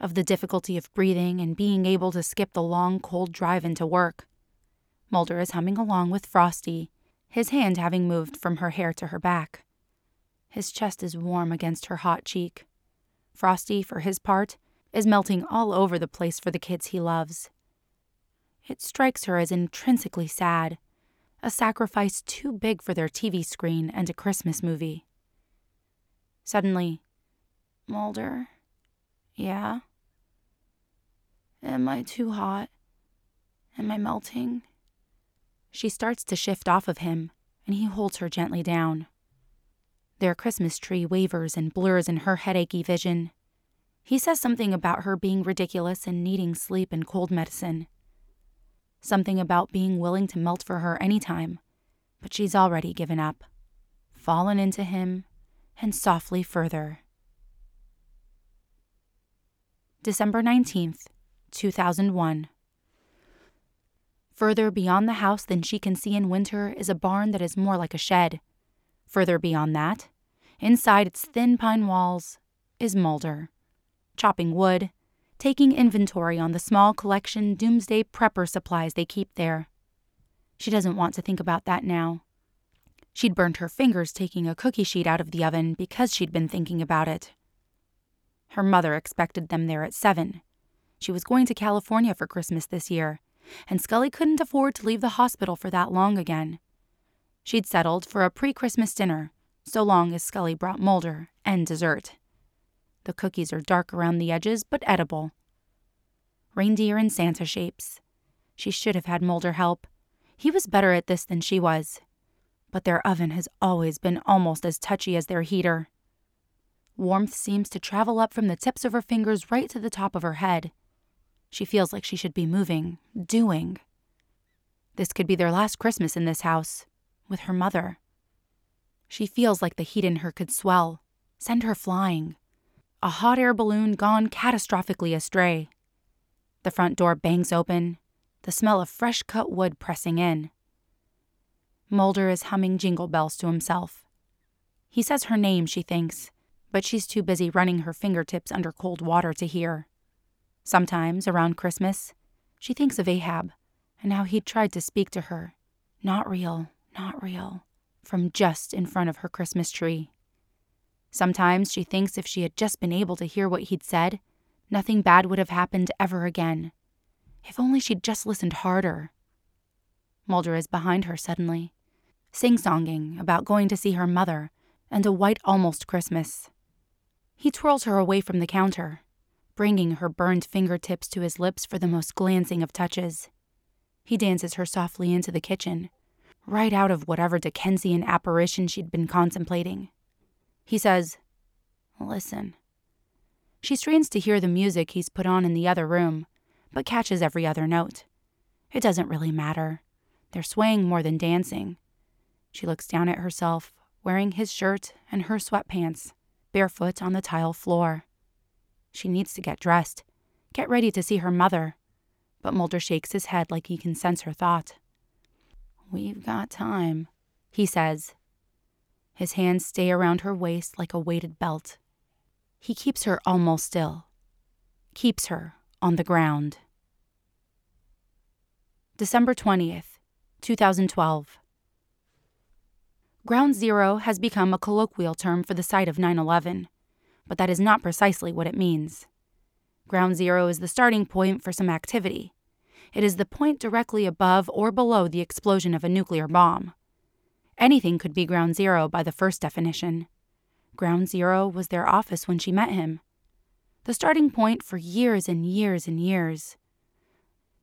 A: of the difficulty of breathing and being able to skip the long, cold drive into work. Mulder is humming along with Frosty his hand having moved from her hair to her back. His chest is warm against her hot cheek. Frosty, for his part, is melting all over the place for the kids he loves. It strikes her as intrinsically sad, a sacrifice too big for their TV screen and a Christmas movie. Suddenly, Mulder, yeah? Am I too hot? Am I melting? She starts to shift off of him, and he holds her gently down. Their Christmas tree wavers and blurs in her headachy vision. He says something about her being ridiculous and needing sleep and cold medicine. Something about being willing to melt for her any time, but she's already given up, fallen into him, and softly further. December 19th, 2001. Further beyond the house than she can see in winter is a barn that is more like a shed. Further beyond that, inside its thin pine walls, is Mulder, chopping wood, taking inventory on the small collection doomsday prepper supplies they keep there. She doesn't want to think about that now. She'd burned her fingers taking a cookie sheet out of the oven because she'd been thinking about it. Her mother expected them there at seven. She was going to California for Christmas this year, and Scully couldn't afford to leave the hospital for that long again. She'd settled for a pre Christmas dinner, so long as Scully brought Mulder and dessert. The cookies are dark around the edges, but edible. Reindeer and Santa shapes. She should have had Mulder help. He was better at this than she was. But their oven has always been almost as touchy as their heater. Warmth seems to travel up from the tips of her fingers right to the top of her head. She feels like she should be moving, doing. This could be their last Christmas in this house, with her mother. She feels like the heat in her could swell, send her flying. A hot air balloon gone catastrophically astray. The front door bangs open, the smell of fresh cut wood pressing in. Mulder is humming jingle bells to himself. He says her name, she thinks, but she's too busy running her fingertips under cold water to hear. Sometimes, around Christmas, she thinks of Ahab and how he'd tried to speak to her. Not real, not real, from just in front of her Christmas tree. Sometimes she thinks if she had just been able to hear what he'd said, nothing bad would have happened ever again. If only she'd just listened harder. Mulder is behind her suddenly, sing songing about going to see her mother and a white almost Christmas. He twirls her away from the counter, bringing her burned fingertips to his lips for the most glancing of touches. He dances her softly into the kitchen, right out of whatever Dickensian apparition she'd been contemplating. He says, Listen. She strains to hear the music he's put on in the other room, but catches every other note. It doesn't really matter. They're swaying more than dancing. She looks down at herself, wearing his shirt and her sweatpants barefoot on the tile floor. She needs to get dressed, get ready to see her mother. But Mulder shakes his head like he can sense her thought. We've got time, he says. His hands stay around her waist like a weighted belt. He keeps her almost still, keeps her on the ground. December 20th, 2012. Ground Zero has become a colloquial term for the site of 9 11, but that is not precisely what it means. Ground Zero is the starting point for some activity. It is the point directly above or below the explosion of a nuclear bomb. Anything could be Ground Zero by the first definition. Ground Zero was their office when she met him. The starting point for years and years and years.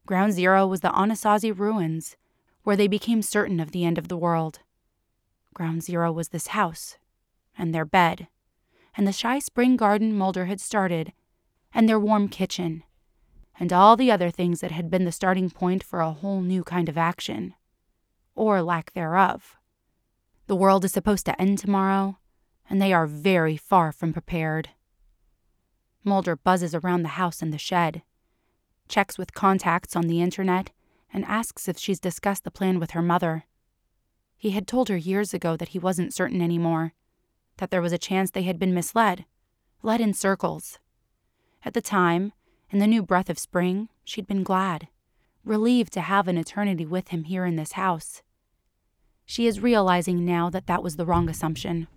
A: Ground Zero was the Anasazi ruins, where they became certain of the end of the world. Ground Zero was this house, and their bed, and the shy spring garden Mulder had started, and their warm kitchen, and all the other things that had been the starting point for a whole new kind of action. Or lack thereof. The world is supposed to end tomorrow, and they are very far from prepared. Mulder buzzes around the house and the shed, checks with contacts on the internet, and asks if she's discussed the plan with her mother. He had told her years ago that he wasn't certain anymore, that there was a chance they had been misled, led in circles. At the time, in the new breath of spring, she'd been glad, relieved to have an eternity with him here in this house. She is realizing now that that was the wrong assumption,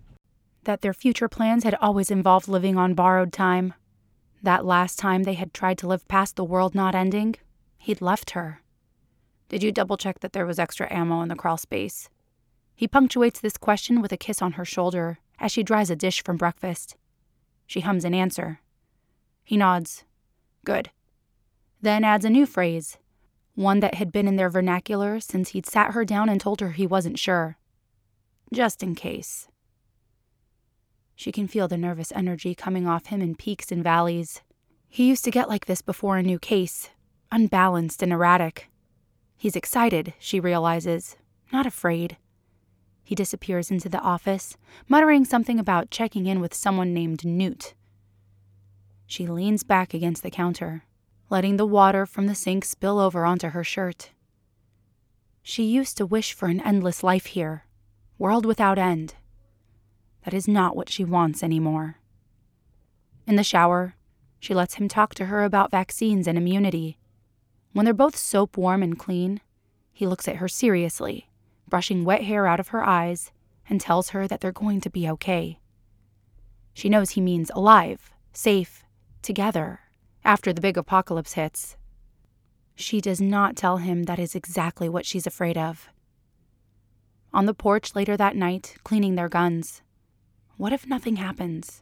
A: that their future plans had always involved living on borrowed time. That last time they had tried to live past the world not ending, he'd left her. Did you double check that there was extra ammo in the crawl space? He punctuates this question with a kiss on her shoulder as she dries a dish from breakfast. She hums an answer. He nods. Good. Then adds a new phrase, one that had been in their vernacular since he'd sat her down and told her he wasn't sure. Just in case. She can feel the nervous energy coming off him in peaks and valleys. He used to get like this before a new case, unbalanced and erratic. He's excited, she realizes, not afraid. He disappears into the office, muttering something about checking in with someone named Newt. She leans back against the counter, letting the water from the sink spill over onto her shirt. She used to wish for an endless life here, world without end. That is not what she wants anymore. In the shower, she lets him talk to her about vaccines and immunity. When they're both soap warm and clean, he looks at her seriously brushing wet hair out of her eyes, and tells her that they're going to be okay. She knows he means alive, safe, together, after the big apocalypse hits. She does not tell him that is exactly what she's afraid of. On the porch later that night, cleaning their guns. What if nothing happens?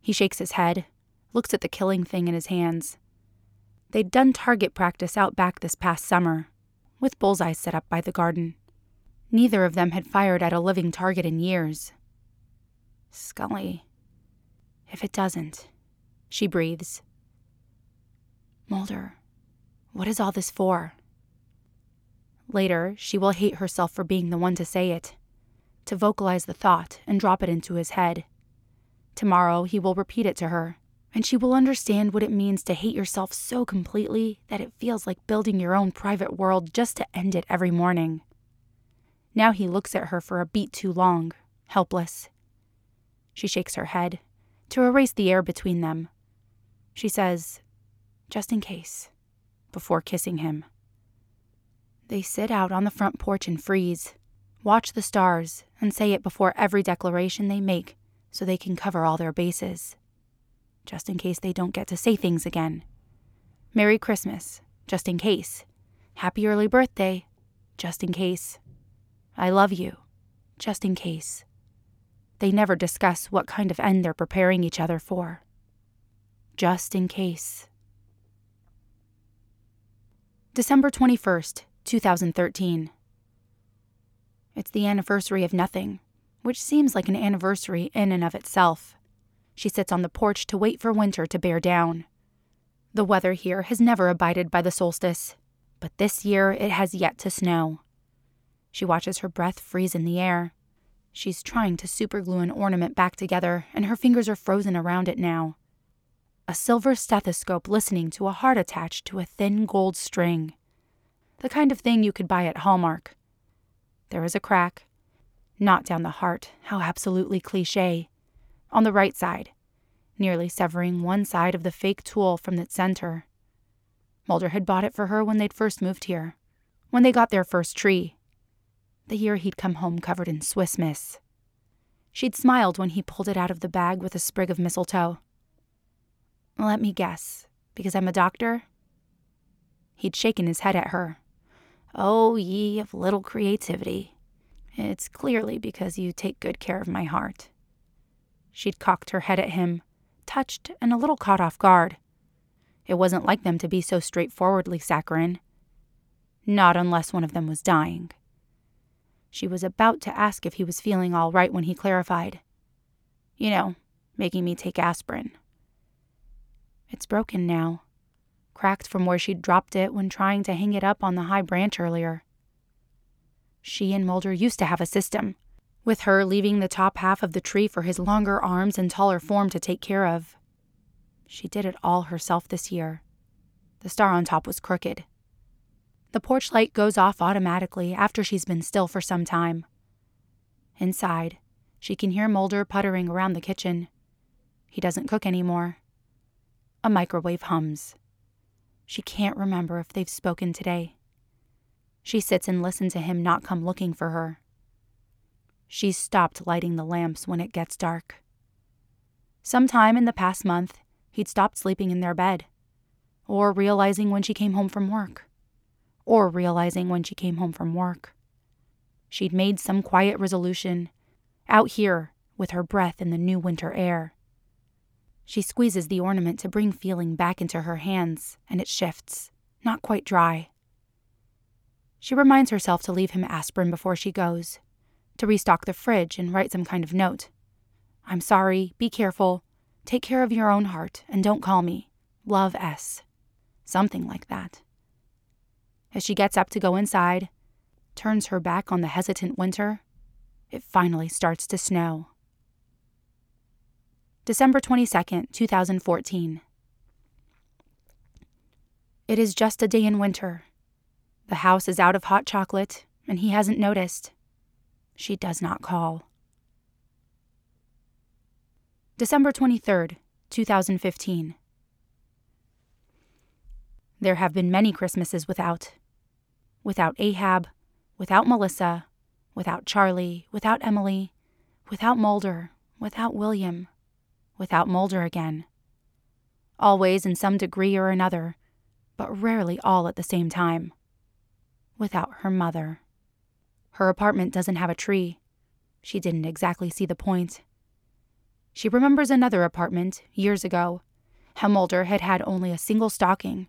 A: He shakes his head, looks at the killing thing in his hands. They'd done target practice out back this past summer, with bullseyes set up by the garden. Neither of them had fired at a living target in years. Scully. If it doesn't, she breathes. Mulder, what is all this for? Later, she will hate herself for being the one to say it, to vocalize the thought and drop it into his head. Tomorrow, he will repeat it to her, and she will understand what it means to hate yourself so completely that it feels like building your own private world just to end it every morning. Now he looks at her for a beat too long, helpless. She shakes her head to erase the air between them. She says, just in case, before kissing him. They sit out on the front porch and freeze, watch the stars, and say it before every declaration they make so they can cover all their bases. Just in case they don't get to say things again. Merry Christmas, just in case. Happy early birthday, just in case. I love you, just in case. They never discuss what kind of end they're preparing each other for. Just in case. December 21st, 2013. It's the anniversary of nothing, which seems like an anniversary in and of itself. She sits on the porch to wait for winter to bear down. The weather here has never abided by the solstice, but this year it has yet to snow. She watches her breath freeze in the air. She's trying to superglue an ornament back together, and her fingers are frozen around it now. A silver stethoscope listening to a heart attached to a thin gold string. The kind of thing you could buy at Hallmark. There is a crack. Not down the heart, how absolutely cliche. On the right side, nearly severing one side of the fake tool from its center. Mulder had bought it for her when they'd first moved here, when they got their first tree the year he'd come home covered in Swiss Miss. She'd smiled when he pulled it out of the bag with a sprig of mistletoe. Let me guess, because I'm a doctor? He'd shaken his head at her. Oh, ye of little creativity. It's clearly because you take good care of my heart. She'd cocked her head at him, touched and a little caught off guard. It wasn't like them to be so straightforwardly saccharine. Not unless one of them was dying. She was about to ask if he was feeling all right when he clarified. You know, making me take aspirin. It's broken now, cracked from where she'd dropped it when trying to hang it up on the high branch earlier. She and Mulder used to have a system, with her leaving the top half of the tree for his longer arms and taller form to take care of. She did it all herself this year. The star on top was crooked. The porch light goes off automatically after she's been still for some time. Inside, she can hear Mulder puttering around the kitchen. He doesn't cook anymore. A microwave hums. She can't remember if they've spoken today. She sits and listens to him not come looking for her. She's stopped lighting the lamps when it gets dark. Sometime in the past month, he'd stopped sleeping in their bed, or realizing when she came home from work or realizing when she came home from work. She'd made some quiet resolution, out here with her breath in the new winter air. She squeezes the ornament to bring feeling back into her hands, and it shifts, not quite dry. She reminds herself to leave him aspirin before she goes, to restock the fridge and write some kind of note. I'm sorry, be careful, take care of your own heart, and don't call me. Love S. Something like that as she gets up to go inside, turns her back on the hesitant winter, it finally starts to snow. December 22nd, 2014. It is just a day in winter. The house is out of hot chocolate, and he hasn't noticed. She does not call. December 23rd, 2015. There have been many Christmases without. Without Ahab, without Melissa, without Charlie, without Emily, without Mulder, without William, without Mulder again. Always in some degree or another, but rarely all at the same time. Without her mother. Her apartment doesn't have a tree. She didn't exactly see the point. She remembers another apartment, years ago, how Mulder had had only a single stocking,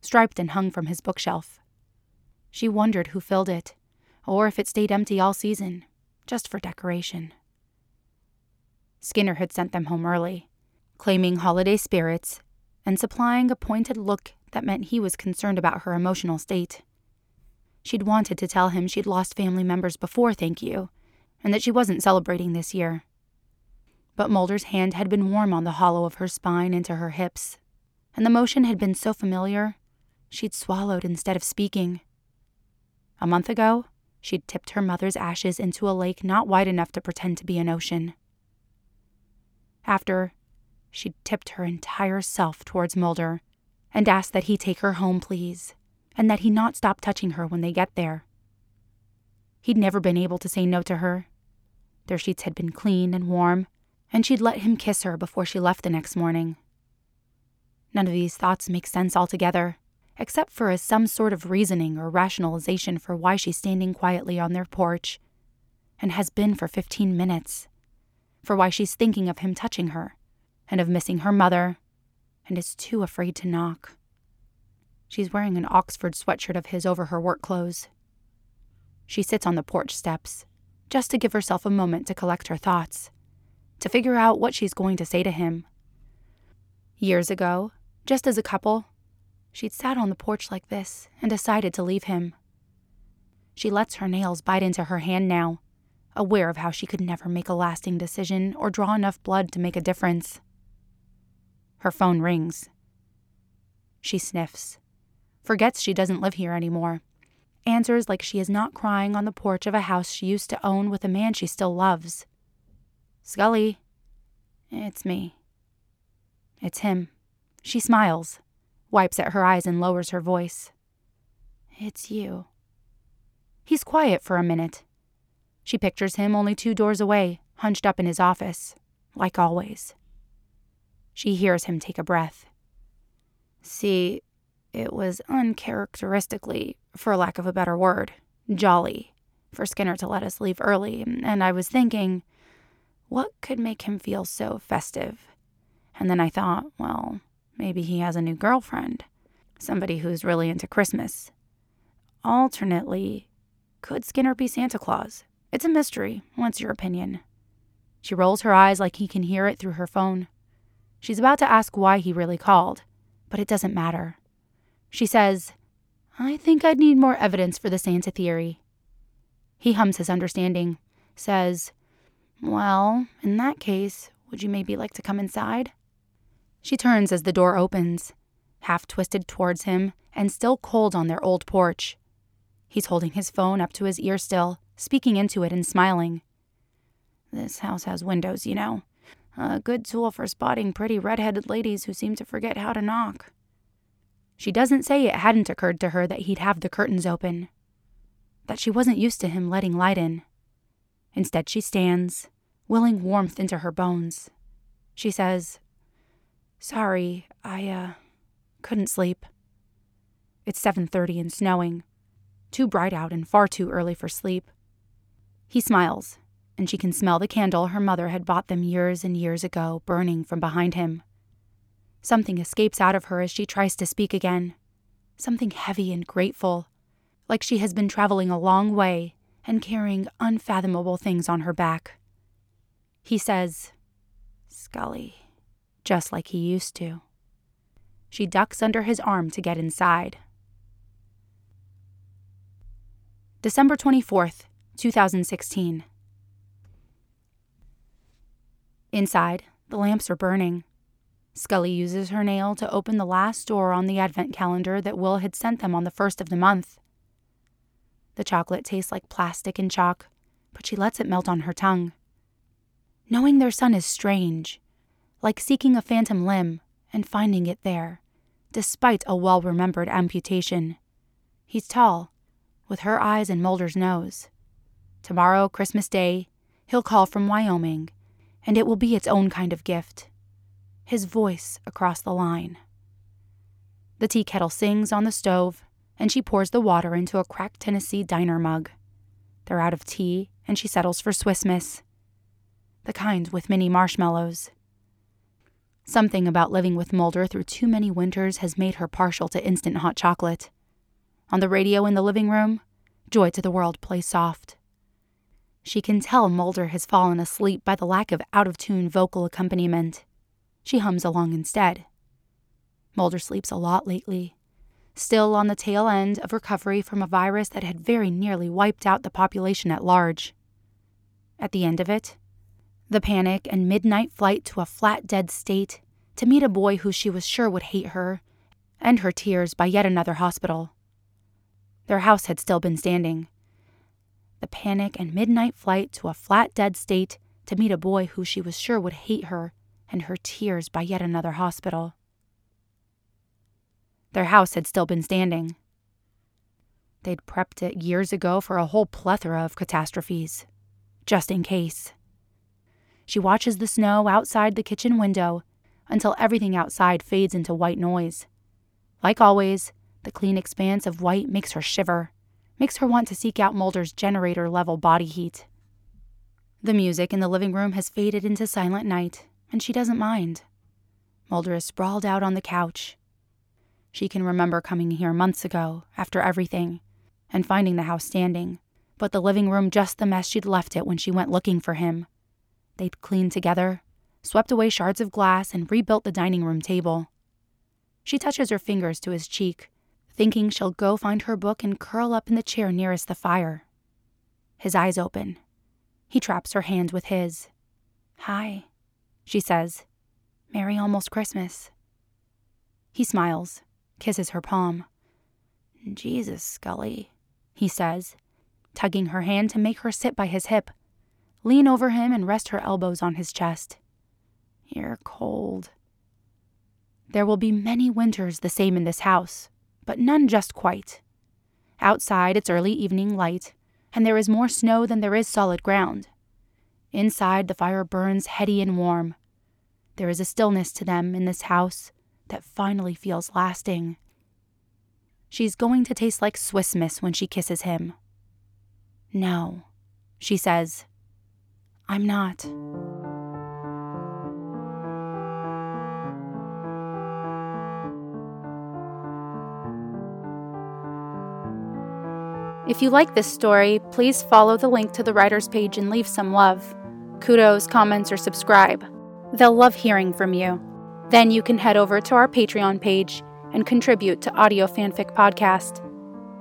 A: striped and hung from his bookshelf. She wondered who filled it, or if it stayed empty all season, just for decoration. Skinner had sent them home early, claiming holiday spirits and supplying a pointed look that meant he was concerned about her emotional state. She'd wanted to tell him she'd lost family members before, thank you, and that she wasn't celebrating this year. But Mulder's hand had been warm on the hollow of her spine into her hips, and the motion had been so familiar, she'd swallowed instead of speaking. A month ago, she'd tipped her mother's ashes into a lake not wide enough to pretend to be an ocean. After, she'd tipped her entire self towards Mulder and asked that he take her home, please, and that he not stop touching her when they get there. He'd never been able to say no to her. Their sheets had been clean and warm, and she'd let him kiss her before she left the next morning. None of these thoughts make sense altogether, except for as some sort of reasoning or rationalization for why she's standing quietly on their porch, and has been for 15 minutes, for why she's thinking of him touching her, and of missing her mother, and is too afraid to knock. She's wearing an Oxford sweatshirt of his over her work clothes. She sits on the porch steps, just to give herself a moment to collect her thoughts, to figure out what she's going to say to him. Years ago, just as a couple, she'd sat on the porch like this and decided to leave him. She lets her nails bite into her hand now, aware of how she could never make a lasting decision or draw enough blood to make a difference. Her phone rings. She sniffs, forgets she doesn't live here anymore, answers like she is not crying on the porch of a house she used to own with a man she still loves. Scully. It's me. It's him. She smiles, wipes at her eyes, and lowers her voice. It's you. He's quiet for a minute. She pictures him only two doors away, hunched up in his office, like always. She hears him take a breath. See, it was uncharacteristically, for lack of a better word, jolly for Skinner to let us leave early, and I was thinking, what could make him feel so festive? And then I thought, well, maybe he has a new girlfriend, somebody who's really into Christmas. Alternately, could Skinner be Santa Claus? It's a mystery. What's your opinion? She rolls her eyes like he can hear it through her phone. She's about to ask why he really called, but it doesn't matter. She says, I think I'd need more evidence for the Santa theory. He hums his understanding, says, Well, in that case, would you maybe like to come inside? She turns as the door opens, half twisted towards him and still cold on their old porch. He's holding his phone up to his ear still, speaking into it and smiling. This house has windows, you know. A good tool for spotting pretty red-headed ladies who seem to forget how to knock. She doesn't say it hadn't occurred to her that he'd have the curtains open, that she wasn't used to him letting light in. Instead, she stands, willing warmth into her bones. She says, Sorry, I, uh, couldn't sleep. It's 7:30 and snowing. Too bright out and far too early for sleep. He smiles and she can smell the candle her mother had bought them years and years ago burning from behind him. Something escapes out of her as she tries to speak again. Something heavy and grateful, like she has been traveling a long way and carrying unfathomable things on her back. He says, Scully, just like he used to. She ducks under his arm to get inside. December 24th, 2016. Inside, the lamps are burning. Scully uses her nail to open the last door on the advent calendar that Will had sent them on the first of the month. The chocolate tastes like plastic and chalk, but she lets it melt on her tongue. Knowing their son is strange, like seeking a phantom limb and finding it there, despite a well remembered amputation. He's tall, with her eyes and Mulder's nose. Tomorrow, Christmas Day, he'll call from Wyoming, and it will be its own kind of gift. His voice across the line. The tea kettle sings on the stove, and she pours the water into a cracked Tennessee diner mug. They're out of tea, and she settles for Swiss Miss. The kind with mini marshmallows. Something about living with Mulder through too many winters has made her partial to instant hot chocolate. On the radio in the living room, Joy to the World plays soft. She can tell Mulder has fallen asleep by the lack of out of tune vocal accompaniment. She hums along instead. Mulder sleeps a lot lately, still on the tail end of recovery from a virus that had very nearly wiped out the population at large. At the end of it, the panic and midnight flight to a flat dead state to meet a boy who she was sure would hate her, and her tears by yet another hospital. Their house had still been standing. The panic and midnight flight to a flat dead state to meet a boy who she was sure would hate her, and her tears by yet another hospital. Their house had still been standing. They'd prepped it years ago for a whole plethora of catastrophes, just in case. She watches the snow outside the kitchen window until everything outside fades into white noise. Like always, the clean expanse of white makes her shiver, makes her want to seek out Mulder's generator level body heat. The music in the living room has faded into silent night, and she doesn't mind. Mulder is sprawled out on the couch. She can remember coming here months ago, after everything, and finding the house standing, but the living room just the mess she'd left it when she went looking for him. They'd cleaned together, swept away shards of glass, and rebuilt the dining room table. She touches her fingers to his cheek, thinking she'll go find her book and curl up in the chair nearest the fire. His eyes open. He traps her hand with his. Hi, she says. Merry almost Christmas. He smiles, kisses her palm. Jesus, Scully, he says, tugging her hand to make her sit by his hip. Lean over him and rest her elbows on his chest. You're cold. There will be many winters the same in this house, but none just quite. Outside, it's early evening light, and there is more snow than there is solid ground. Inside, the fire burns heady and warm. There is a stillness to them in this house that finally feels lasting. She's going to taste like Swiss Miss when she kisses him. No, she says. I'm not. If you like this story, please follow the link to the writer's page and leave some love. Kudos, comments, or subscribe. They'll love hearing from you. Then you can head over to our Patreon page and contribute to Audio Fanfic Podcast.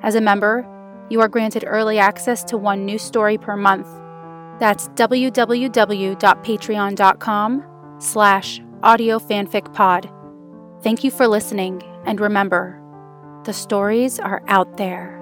A: As a member, you are granted early access to one new story per month. That's www.patreon.com slash audiofanficpod. Thank you for listening, and remember, the stories are out there.